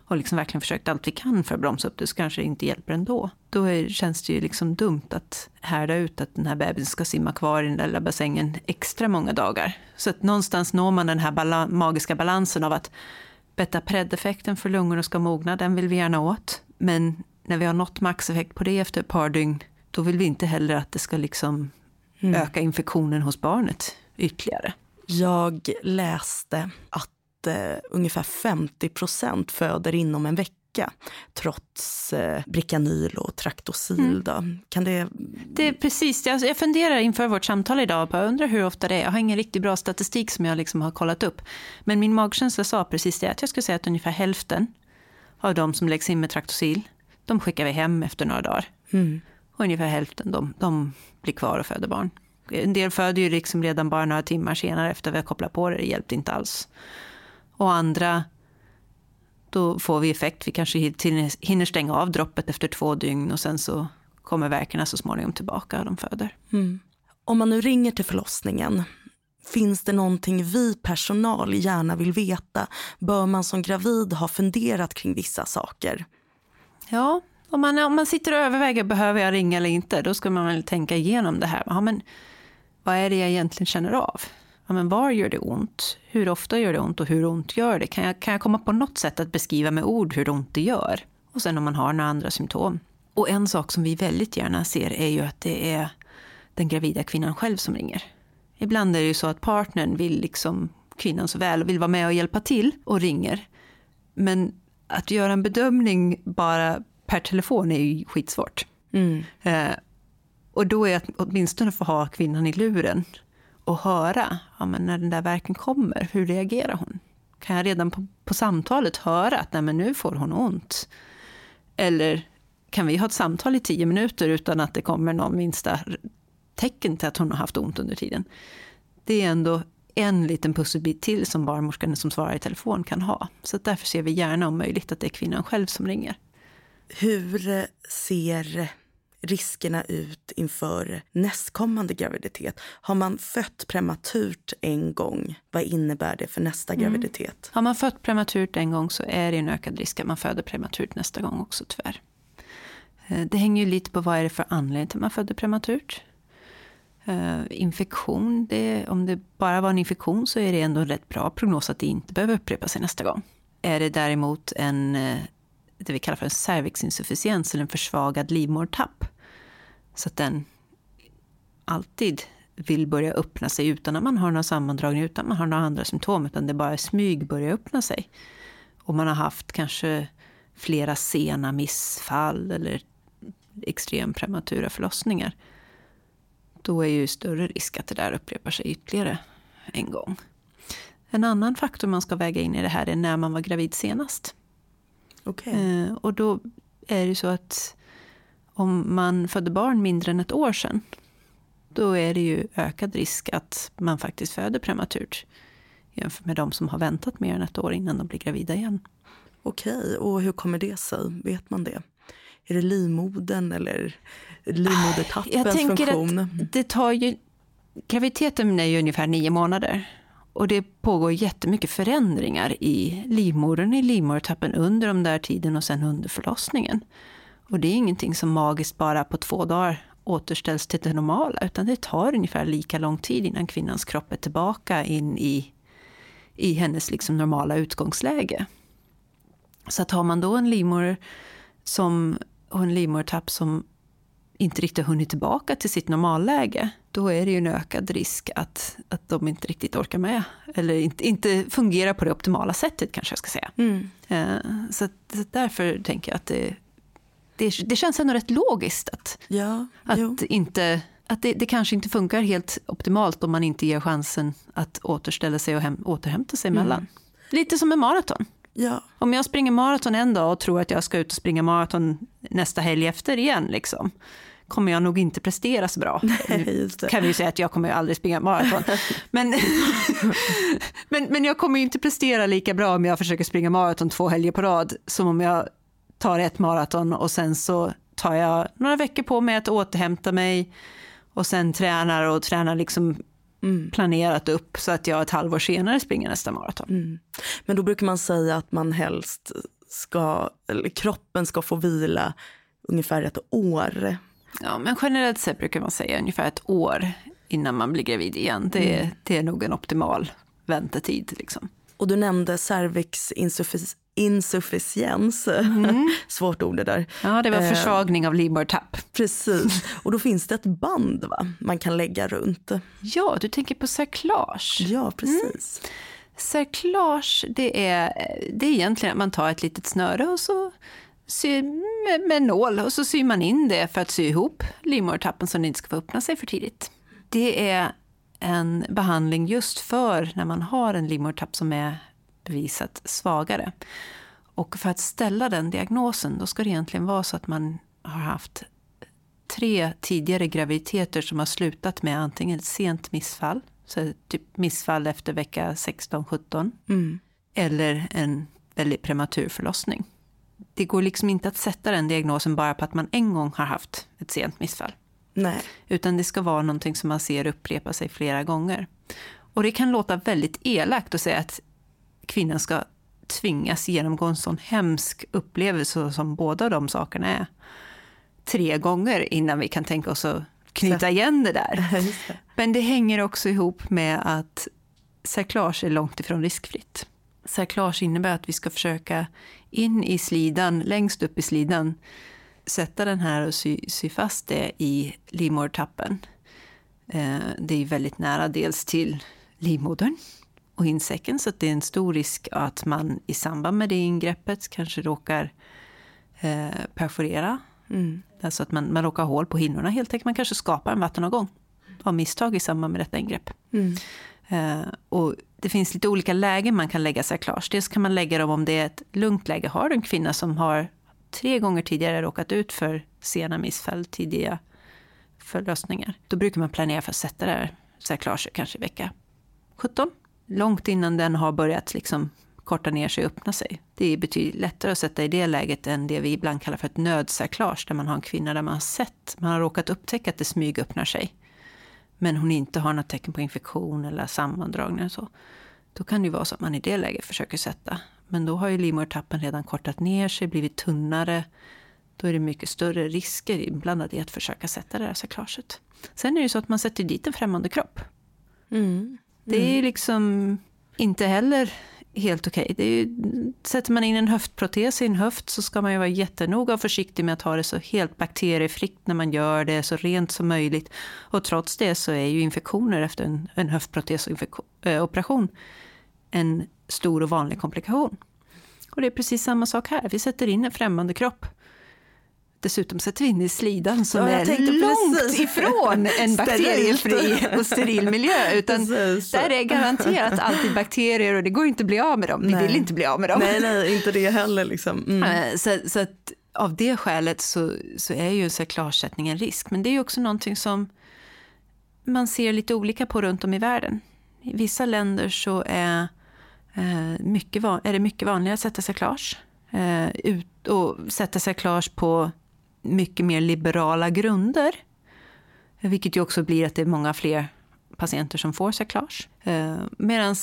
Speaker 2: och liksom verkligen försökt allt vi kan för att bromsa upp det så kanske det inte hjälper ändå. Då är, känns det ju liksom dumt att härda ut att den här bebisen ska simma kvar i den där lilla bassängen extra många dagar. Så att någonstans når man den här bala- magiska balansen av att beta-pred-effekten för lungorna ska mogna, den vill vi gärna åt. Men när vi har nått maxeffekt på det efter ett par dygn, då vill vi inte heller att det ska liksom öka infektionen hos barnet ytterligare.
Speaker 1: Jag läste att eh, ungefär 50 procent föder inom en vecka trots eh, Bricanyl och Traktosil.
Speaker 2: Mm.
Speaker 1: Kan det...
Speaker 2: Det är precis det. Alltså jag funderar inför vårt samtal idag på, jag undrar hur ofta det är. Jag har ingen riktigt bra statistik som jag liksom har kollat upp. Men min magkänsla sa precis det, att jag skulle säga att ungefär hälften av de som läggs in med Traktosil, de skickar vi hem efter några dagar.
Speaker 1: Mm.
Speaker 2: Och ungefär hälften, de, de blir kvar och föder barn. En del föder ju liksom redan bara några timmar senare efter vi har kopplat på det, det hjälpte inte alls. Och andra, då får vi effekt, vi kanske hinner- stänga av droppet efter två dygn och sen så kommer verkarna så småningom tillbaka och de föder.
Speaker 1: Mm. Om man nu ringer till förlossningen, finns det någonting vi personal gärna vill veta? Bör man som gravid ha funderat kring vissa saker?
Speaker 2: Ja, om man, om man sitter och överväger, behöver jag ringa eller inte? Då ska man väl tänka igenom det här. Ja, men, vad är det jag egentligen känner av? Ja, men var gör det ont? Hur ofta gör det ont och hur ont gör det? Kan jag, kan jag komma på något sätt att beskriva med ord hur ont det gör? Och sen om man har några andra symptom. Och en sak som vi väldigt gärna ser är ju att det är den gravida kvinnan själv som ringer. Ibland är det ju så att partnern vill liksom kvinnan så väl och vill vara med och hjälpa till och ringer. Men att göra en bedömning bara per telefon är ju skitsvårt.
Speaker 1: Mm.
Speaker 2: Eh, och då är att åtminstone få ha kvinnan i luren och höra ja, men när den där verken kommer, hur reagerar hon? Kan jag redan på, på samtalet höra att nej, men nu får hon ont? Eller kan vi ha ett samtal i tio minuter utan att det kommer någon minsta tecken till att hon har haft ont under tiden? Det är ändå en liten pusselbit till som barnmorskan som svarar i telefon kan ha. Så därför ser vi gärna om möjligt att det är kvinnan själv som ringer.
Speaker 1: Hur ser riskerna ut inför nästkommande graviditet? Har man fött prematurt en gång, vad innebär det för nästa graviditet?
Speaker 2: Har man fött prematurt en gång så är det en ökad risk att man föder prematurt nästa gång också tyvärr. Eh, Det hänger ju lite på vad är det för anledning till att man födde prematurt. Eh, Infektion, det, om det bara var en infektion så är det ändå en rätt bra prognos att det inte behöver upprepa sig nästa gång. Är det däremot en, eh, det vi kallar för en cervixinsufficiens eller en försvagad livmodertapp, så att den alltid vill börja öppna sig utan att man har några sammandragning, utan att man har några andra symptom, utan det bara smyg börjar öppna sig. Och man har haft kanske flera sena missfall eller extrem prematura förlossningar. Då är ju större risk att det där upprepar sig ytterligare en gång. En annan faktor man ska väga in i det här är när man var gravid senast.
Speaker 1: Okej.
Speaker 2: Eh, och då är det så att om man födde barn mindre än ett år sedan, då är det ju ökad risk att man faktiskt föder prematurt jämfört med de som har väntat mer än ett år innan de blir gravida igen.
Speaker 1: Okej, och hur kommer det sig? Vet man det? Är det livmodern eller livmodertappens funktion?
Speaker 2: att det tar ju... Graviditeten är ju ungefär nio månader. Och det pågår jättemycket förändringar i livmodern, i livmodertappen under de där tiden och sen under förlossningen. Och det är ingenting som magiskt bara på två dagar återställs till det normala, utan det tar ungefär lika lång tid innan kvinnans kropp är tillbaka in i, i hennes liksom normala utgångsläge. Så att har man då en livmoder som, och en livmodertapp som inte riktigt har hunnit tillbaka till sitt normalläge, då är det ju en ökad risk att, att de inte riktigt orkar med. Eller inte, inte fungerar på det optimala sättet kanske jag ska säga.
Speaker 1: Mm.
Speaker 2: Eh, Så, att, så därför tänker jag att det, det, det känns ändå rätt logiskt att,
Speaker 1: Ja, jo.
Speaker 2: att, inte, att det, det kanske inte funkar helt optimalt om man inte ger chansen att återställa sig och hem, återhämta sig emellan. Lite som en maraton.
Speaker 1: ja.
Speaker 2: Om jag springer maraton en dag och tror att jag ska ut och springa maraton nästa helg efter igen, liksom, kommer jag nog inte prestera så bra.
Speaker 1: det.
Speaker 2: kan vi säga att jag kommer aldrig springa maraton. Men, men, men jag kommer inte prestera lika bra om jag försöker springa maraton två helger på rad som om jag tar ett maraton och sen så tar jag några veckor på mig att återhämta mig och sen tränar och tränar liksom
Speaker 1: Mm.
Speaker 2: planerat upp så att jag ett halvår senare springer nästa maraton.
Speaker 1: Mm. Men då brukar man säga att man helst ska, eller kroppen ska få vila ungefär ett år.
Speaker 2: Ja, men generellt sett brukar man säga ungefär ett år innan man blir gravid igen. Det, är- det är nog en optimal väntetid. Liksom.
Speaker 1: Och du nämnde cervixinsufficiens. Svårt ord det där.
Speaker 2: Ja, det var
Speaker 1: Eh.
Speaker 2: försvagning av livmodertapp.
Speaker 1: Precis. Och då finns det ett band va? man kan lägga runt.
Speaker 2: Ja, du tänker på cerklage.
Speaker 1: Ja, precis.
Speaker 2: Cerklage, det är, det är egentligen att man tar ett litet snöre och så syr med, med nål och så syr man in det för att sy ihop livmodertappen så den inte ska få öppna sig för tidigt. Det är en behandling just för när man har en livmodertapp som är bevisat svagare. Och för att ställa den diagnosen, då ska det egentligen vara så att man har haft tre tidigare graviditeter som har slutat med antingen ett sent missfall, så typ missfall efter vecka 16-17,
Speaker 1: Mm.
Speaker 2: eller en väldigt prematur förlossning. Det går liksom inte att sätta den diagnosen bara på att man en gång har haft ett sent missfall.
Speaker 1: Nej.
Speaker 2: Utan det ska vara någonting som man ser upprepa sig flera gånger. Och det kan låta väldigt elakt att säga att kvinnan ska tvingas genomgå en sån hemsk upplevelse som båda de sakerna är. Tre gånger innan vi kan tänka oss att knyta igen det där.
Speaker 1: Det.
Speaker 2: Men det hänger också ihop med att cerklage är långt ifrån riskfritt. Cerklage innebär att vi ska försöka in i slidan, längst upp i slidan, sätta den här och sy, sy fast det i livmodertappen. Eh, Det är väldigt nära dels till livmodern och insäcken så att det är en stor risk att man i samband med det ingreppet kanske råkar eh, perforera
Speaker 1: Mm.
Speaker 2: Alltså att man, man råkar hål på hinnorna helt enkelt. Man kanske skapar en vattenavgång av misstag i samband med detta ingrepp.
Speaker 1: Mm.
Speaker 2: Eh, och det finns lite olika lägen man kan lägga cerklage. Dels kan man lägga dem om det är ett lugnt läge. Har du en kvinna som har tre gånger tidigare råkat ut för sena missfall, tidiga förlossningar. Då brukar man planera för att sätta det här cerklaget kanske i vecka 17. Långt innan den har börjat liksom korta ner sig och öppna sig. Det är betydligt lättare att sätta i det läget än det vi ibland kallar för ett nödsärklage, där man har en kvinna där man har sett, man har råkat upptäcka att det smygöppnar sig, men hon inte har något tecken på infektion eller sammandragningar och så. Då kan det ju vara så att man i det läget försöker sätta. Men då har ju livmodertappen redan kortat ner sig, blivit tunnare. Då är det mycket större risker inblandade i att försöka sätta det här cerklaget. Sen är det ju så att man sätter dit en främmande kropp.
Speaker 1: Mm.
Speaker 2: Det är liksom inte heller helt okej. Ju, sätter man in en höftprotes i en höft så ska man ju vara jättenoga och försiktig med att ha det så helt bakteriefritt när man gör det, så rent som möjligt. Och trots det så är ju infektioner efter en, en höftprotesoperation en stor och vanlig komplikation. Och det är precis samma sak här. Vi sätter in en främmande kropp. Dessutom sätter vi in i slidan som
Speaker 1: Ja,
Speaker 2: är långt
Speaker 1: precis.
Speaker 2: ifrån en bakteriefri och steril miljö. Utan
Speaker 1: Precis.
Speaker 2: där är garanterat alltid bakterier och det går inte att bli av med dem. Vi
Speaker 1: Nej.
Speaker 2: vill inte bli av med dem.
Speaker 1: Nej, nej, inte det heller. Liksom. Mm.
Speaker 2: Eh, Så, så att av det skälet så, så är ju så klarsättning en risk. Men det är också någonting som man ser lite olika på runt om i världen. I vissa länder så är, eh, mycket, är det mycket vanligare att sätta sig klars. Eh, ut, och sätta sig klars på mycket mer liberala grunder. Vilket ju också blir att det är många fler patienter som får sig eh, Medan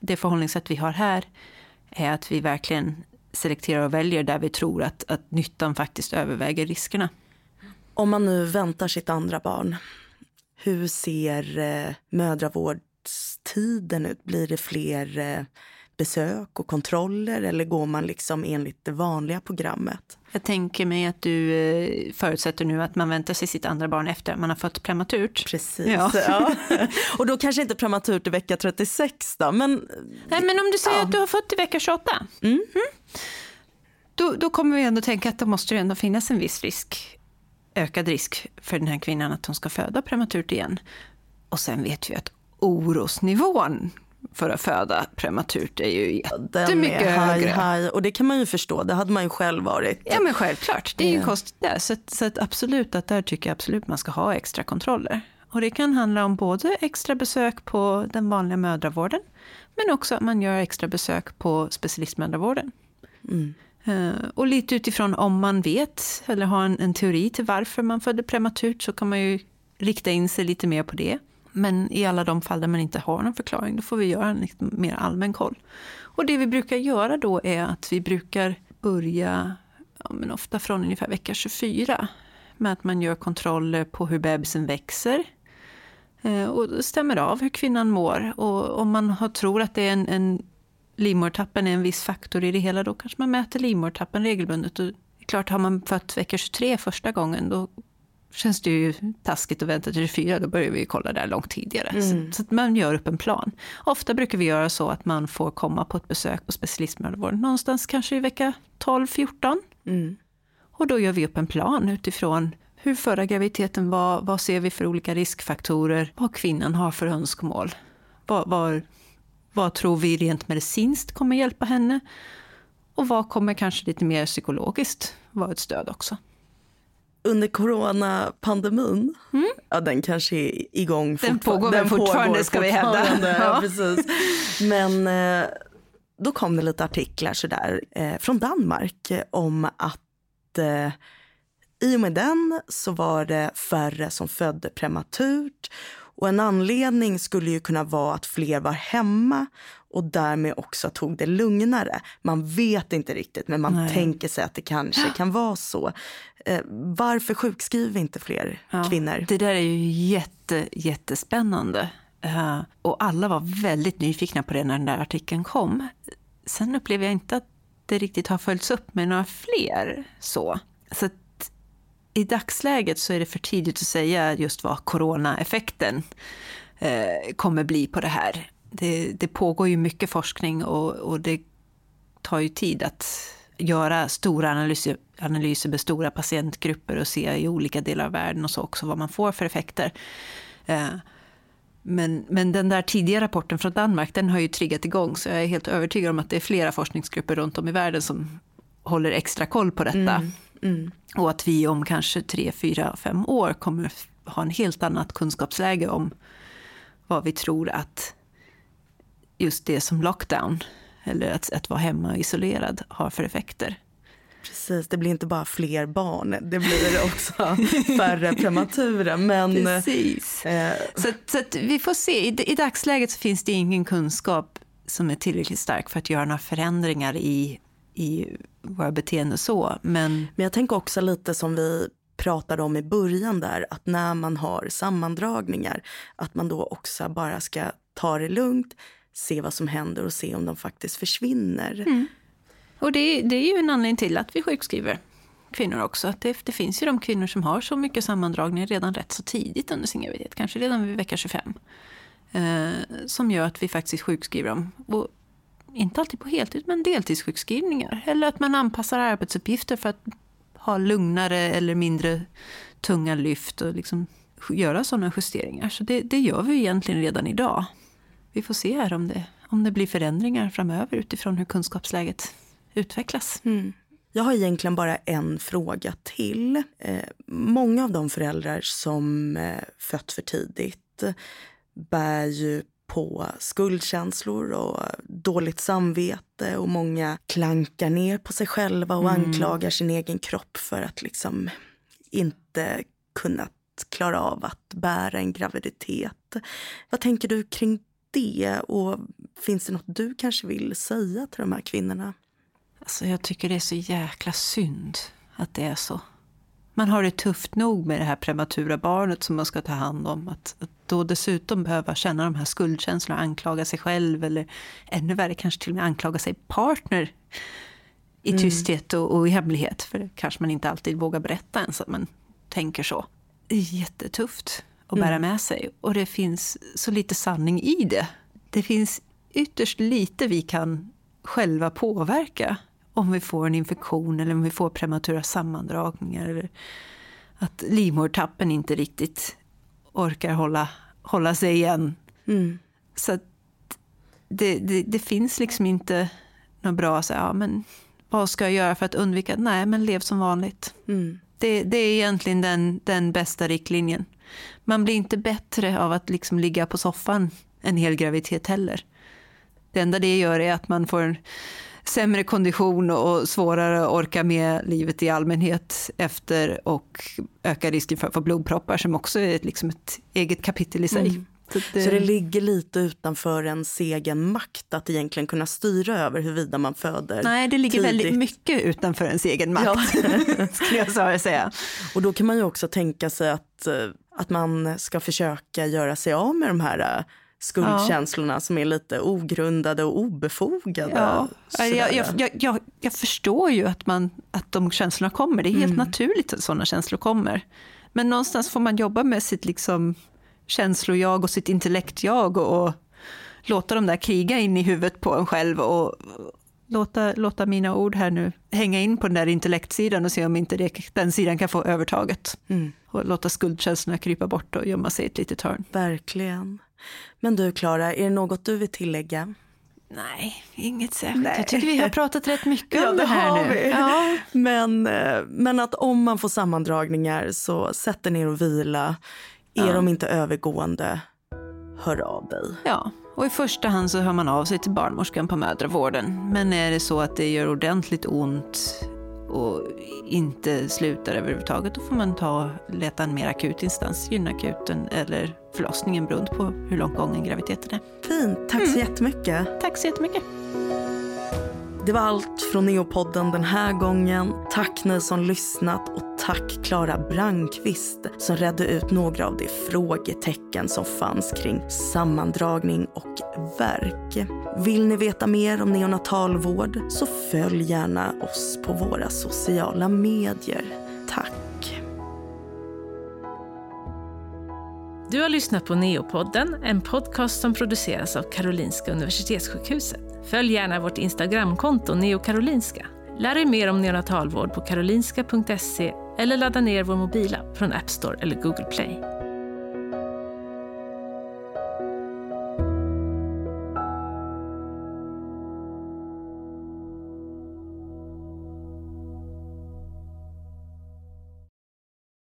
Speaker 2: det förhållningssätt vi har här är att vi verkligen selekterar och väljer där vi tror att, att nyttan faktiskt överväger riskerna.
Speaker 1: Om man nu väntar sitt andra barn, hur ser eh, mödravårdstiden ut? Blir det fler eh, besök och kontroller eller går man liksom enligt det vanliga programmet?
Speaker 2: Jag tänker mig att du eh, förutsätter nu att man väntar sig sitt andra barn efter att man har fött prematurt.
Speaker 1: Precis. Ja. ja. Och då kanske inte prematurt i vecka 36 då, men...
Speaker 2: Nej, men om du säger ja. att du har fött i vecka 28. Mm. Mm. Då, då kommer vi ändå tänka att det måste ändå finnas en viss risk, ökad risk för den här kvinnan att hon ska föda prematurt igen. Och sen vet vi att orosnivån för att föda prematurt är ju jättemycket är högre.
Speaker 1: High, och det kan man ju förstå, det hade man ju själv varit.
Speaker 2: Ja men självklart, det är ju yeah. konstigt där. Så, så att absolut, att där tycker jag absolut man ska ha extra kontroller. Och det kan handla om både extra besök på den vanliga mödravården, men också att man gör extra besök på specialistmödravården. Mm. Uh, och lite utifrån om man vet, eller har en, en teori till varför man födde prematurt, så kan man ju rikta in sig lite mer på det. Men i alla de fall där man inte har någon förklaring, då får vi göra en lite mer allmän koll. Och det vi brukar göra då är att vi brukar börja, ja, men ofta från ungefär vecka 24, med att man gör kontroller på hur bebisen växer. Eh, och stämmer av hur kvinnan mår. Och om man har, tror att det är en, en livmodertappen är en viss faktor i det hela, då kanske man mäter livmodertappen regelbundet. Och klart, har man fött vecka 23 första gången, då känns det ju taskigt att vänta till 24, då börjar vi kolla där långt tidigare. Mm. Så, så, att man gör upp en plan. Ofta brukar vi göra så att man får komma på ett besök på specialistmödravården någonstans kanske i vecka 12-14. Mm. Och då gör vi upp en plan utifrån hur förra graviditeten var, vad ser vi för olika riskfaktorer, vad kvinnan har för önskemål. Vad, vad, vad tror vi rent medicinskt kommer hjälpa henne? Och vad kommer kanske lite mer psykologiskt vara ett stöd också?
Speaker 1: Under coronapandemin, mm. ja den kanske är igång
Speaker 2: Den pågår den fortfarande pågår ska vi hävda.
Speaker 1: Ja. precis. Men eh, då kom det lite artiklar sådär eh, från Danmark om att eh, i och med den så var det färre som födde prematurt och en anledning skulle ju kunna vara att fler var hemma och därmed också tog det lugnare. Man vet inte riktigt, men man Nej. tänker sig att det kanske kan vara så. Eh, varför sjukskriver inte fler ja, kvinnor?
Speaker 2: Det där är ju jätte, jättespännande. Uh, och alla var väldigt nyfikna på det när den där artikeln kom. Sen upplever jag inte att det riktigt har följts upp med några fler så. Så i dagsläget så är det för tidigt att säga just vad coronaeffekten uh, kommer bli på det här. Det, det, pågår ju mycket forskning och, och det tar ju tid att göra stora analyser, analyser med stora patientgrupper och se i olika delar av världen och så också vad man får för effekter. Eh, men, men den där tidiga rapporten från Danmark, den har ju triggat igång, så jag är helt övertygad om att det är flera forskningsgrupper runt om i världen som håller extra koll på detta. Mm, mm. Och att vi om kanske tre, fyra, fem år kommer ha en helt annat kunskapsläge om vad vi tror att just det som lockdown eller att, att vara hemma isolerad har för effekter.
Speaker 1: Precis, det blir inte bara fler barn, det blir också färre prematura. Men,
Speaker 2: Precis. Eh, så, så vi får se, I, i dagsläget så finns det ingen kunskap som är tillräckligt stark för att göra några förändringar i, i våra beteenden så. Men...
Speaker 1: men jag tänker också lite som vi pratade om i början där, att när man har sammandragningar, att man då också bara ska ta det lugnt, se vad som händer och se om de faktiskt försvinner. Mm.
Speaker 2: Och det, det, är ju en anledning till att vi sjukskriver kvinnor också. Att det, det, finns ju de kvinnor som har så mycket sammandragningar redan rätt så tidigt under sin graviditet, kanske redan vid vecka 25. Eh, som gör att vi faktiskt sjukskriver dem. Och inte alltid på heltid, men deltidssjukskrivningar. Eller att man anpassar arbetsuppgifter för att ha lugnare eller mindre tunga lyft och liksom göra sådana justeringar. Så det, det gör vi egentligen redan idag vi får se här om det, om det blir förändringar framöver utifrån hur kunskapsläget utvecklas. Mm.
Speaker 1: Jag har egentligen bara en fråga till. Eh, många av de föräldrar som eh, fött för tidigt bär ju på skuldkänslor och dåligt samvete och många klankar ner på sig själva och mm. anklagar sin egen kropp för att liksom inte kunnat klara av att bära en graviditet. Vad tänker du kring det och finns det något du kanske vill säga till de här kvinnorna?
Speaker 2: Alltså jag tycker det är så jäkla synd att det är så. Man har det tufft nog med det här prematura barnet som man ska ta hand om. Att, att då dessutom behöva känna de här skuldkänslorna, anklaga sig själv eller ännu värre kanske till och med anklaga sig partner i mm. tysthet och, och i hemlighet. För det kanske man inte alltid vågar berätta ens att man tänker så. Det är jättetufft att bära mm. med sig och det finns så lite sanning i det. Det finns ytterst lite vi kan själva påverka om vi får en infektion eller om vi får prematura sammandragningar. Eller att livmodertappen inte riktigt orkar hålla, hålla sig igen. Mm. Så det, det, det, finns liksom inte något bra säga, ja, men vad ska jag göra för att undvika? Nej, men lev som vanligt. Mm. Det, det, är egentligen den, den bästa riktlinjen. Man blir inte bättre av att liksom ligga på soffan en hel graviditet heller. Det enda det gör är att man får sämre kondition och svårare att orka med livet i allmänhet efter och ökar risken för att få blodproppar som också är liksom ett eget kapitel i sig. Mm.
Speaker 1: Så det... så det ligger lite utanför ens egen makt att egentligen kunna styra över huruvida man föder
Speaker 2: Nej, det ligger tidigt. väldigt mycket utanför ens egen makt, ja. skulle jag säga.
Speaker 1: Och då kan man ju också tänka sig att, eh, att man ska försöka göra sig av med de här eh, skuldkänslorna ja. som är lite ogrundade och obefogade. Ja.
Speaker 2: Jag, jag, jag, jag, förstår ju att, man, att de känslorna kommer. Det är helt mm. naturligt att sådana känslor kommer. Men någonstans får man jobba med sitt liksom känslojag och sitt intellektjag och, och låta dem där kriga in i huvudet på en själv och låta, låta mina ord här nu hänga in på den där intellektsidan och se om inte det, den sidan kan få övertaget. Mm. Och låta skuldkänslorna krypa bort och gömma sig i ett litet hörn.
Speaker 1: Verkligen. Men du Klara, är det något du vill tillägga?
Speaker 2: Nej, inget särskilt. Nej. Jag tycker vi har pratat rätt mycket ja, om det här nu.
Speaker 1: Ja. Men, eh, men att om man får sammandragningar så sätt dig ner och vila. Är ja. de inte övergående, hör av dig.
Speaker 2: Ja, och i första hand så hör man av sig till barnmorskan på mödravården. Men är det så att det gör ordentligt ont och inte slutar överhuvudtaget, då får man ta leta en mer akut instans, gynakuten eller förlossningen beroende på hur långt gången graviditeten är.
Speaker 1: Fint, tack så mm. jättemycket.
Speaker 2: Tack så jättemycket.
Speaker 1: Det var allt från Neopodden den här gången. Tack ni som lyssnat och tack Klara Brankvist som redde ut några av de frågetecken som fanns kring sammandragning och verk. Vill ni veta mer om neonatalvård så följ gärna oss på våra sociala medier. Tack!
Speaker 3: Du har lyssnat på Neopodden, en podcast som produceras av Karolinska Universitetssjukhuset. Följ gärna vårt Instagramkonto neokarolinska. Lär dig mer om neonatalvård på karolinska.se eller ladda ner vår mobila från App Store eller Google Play.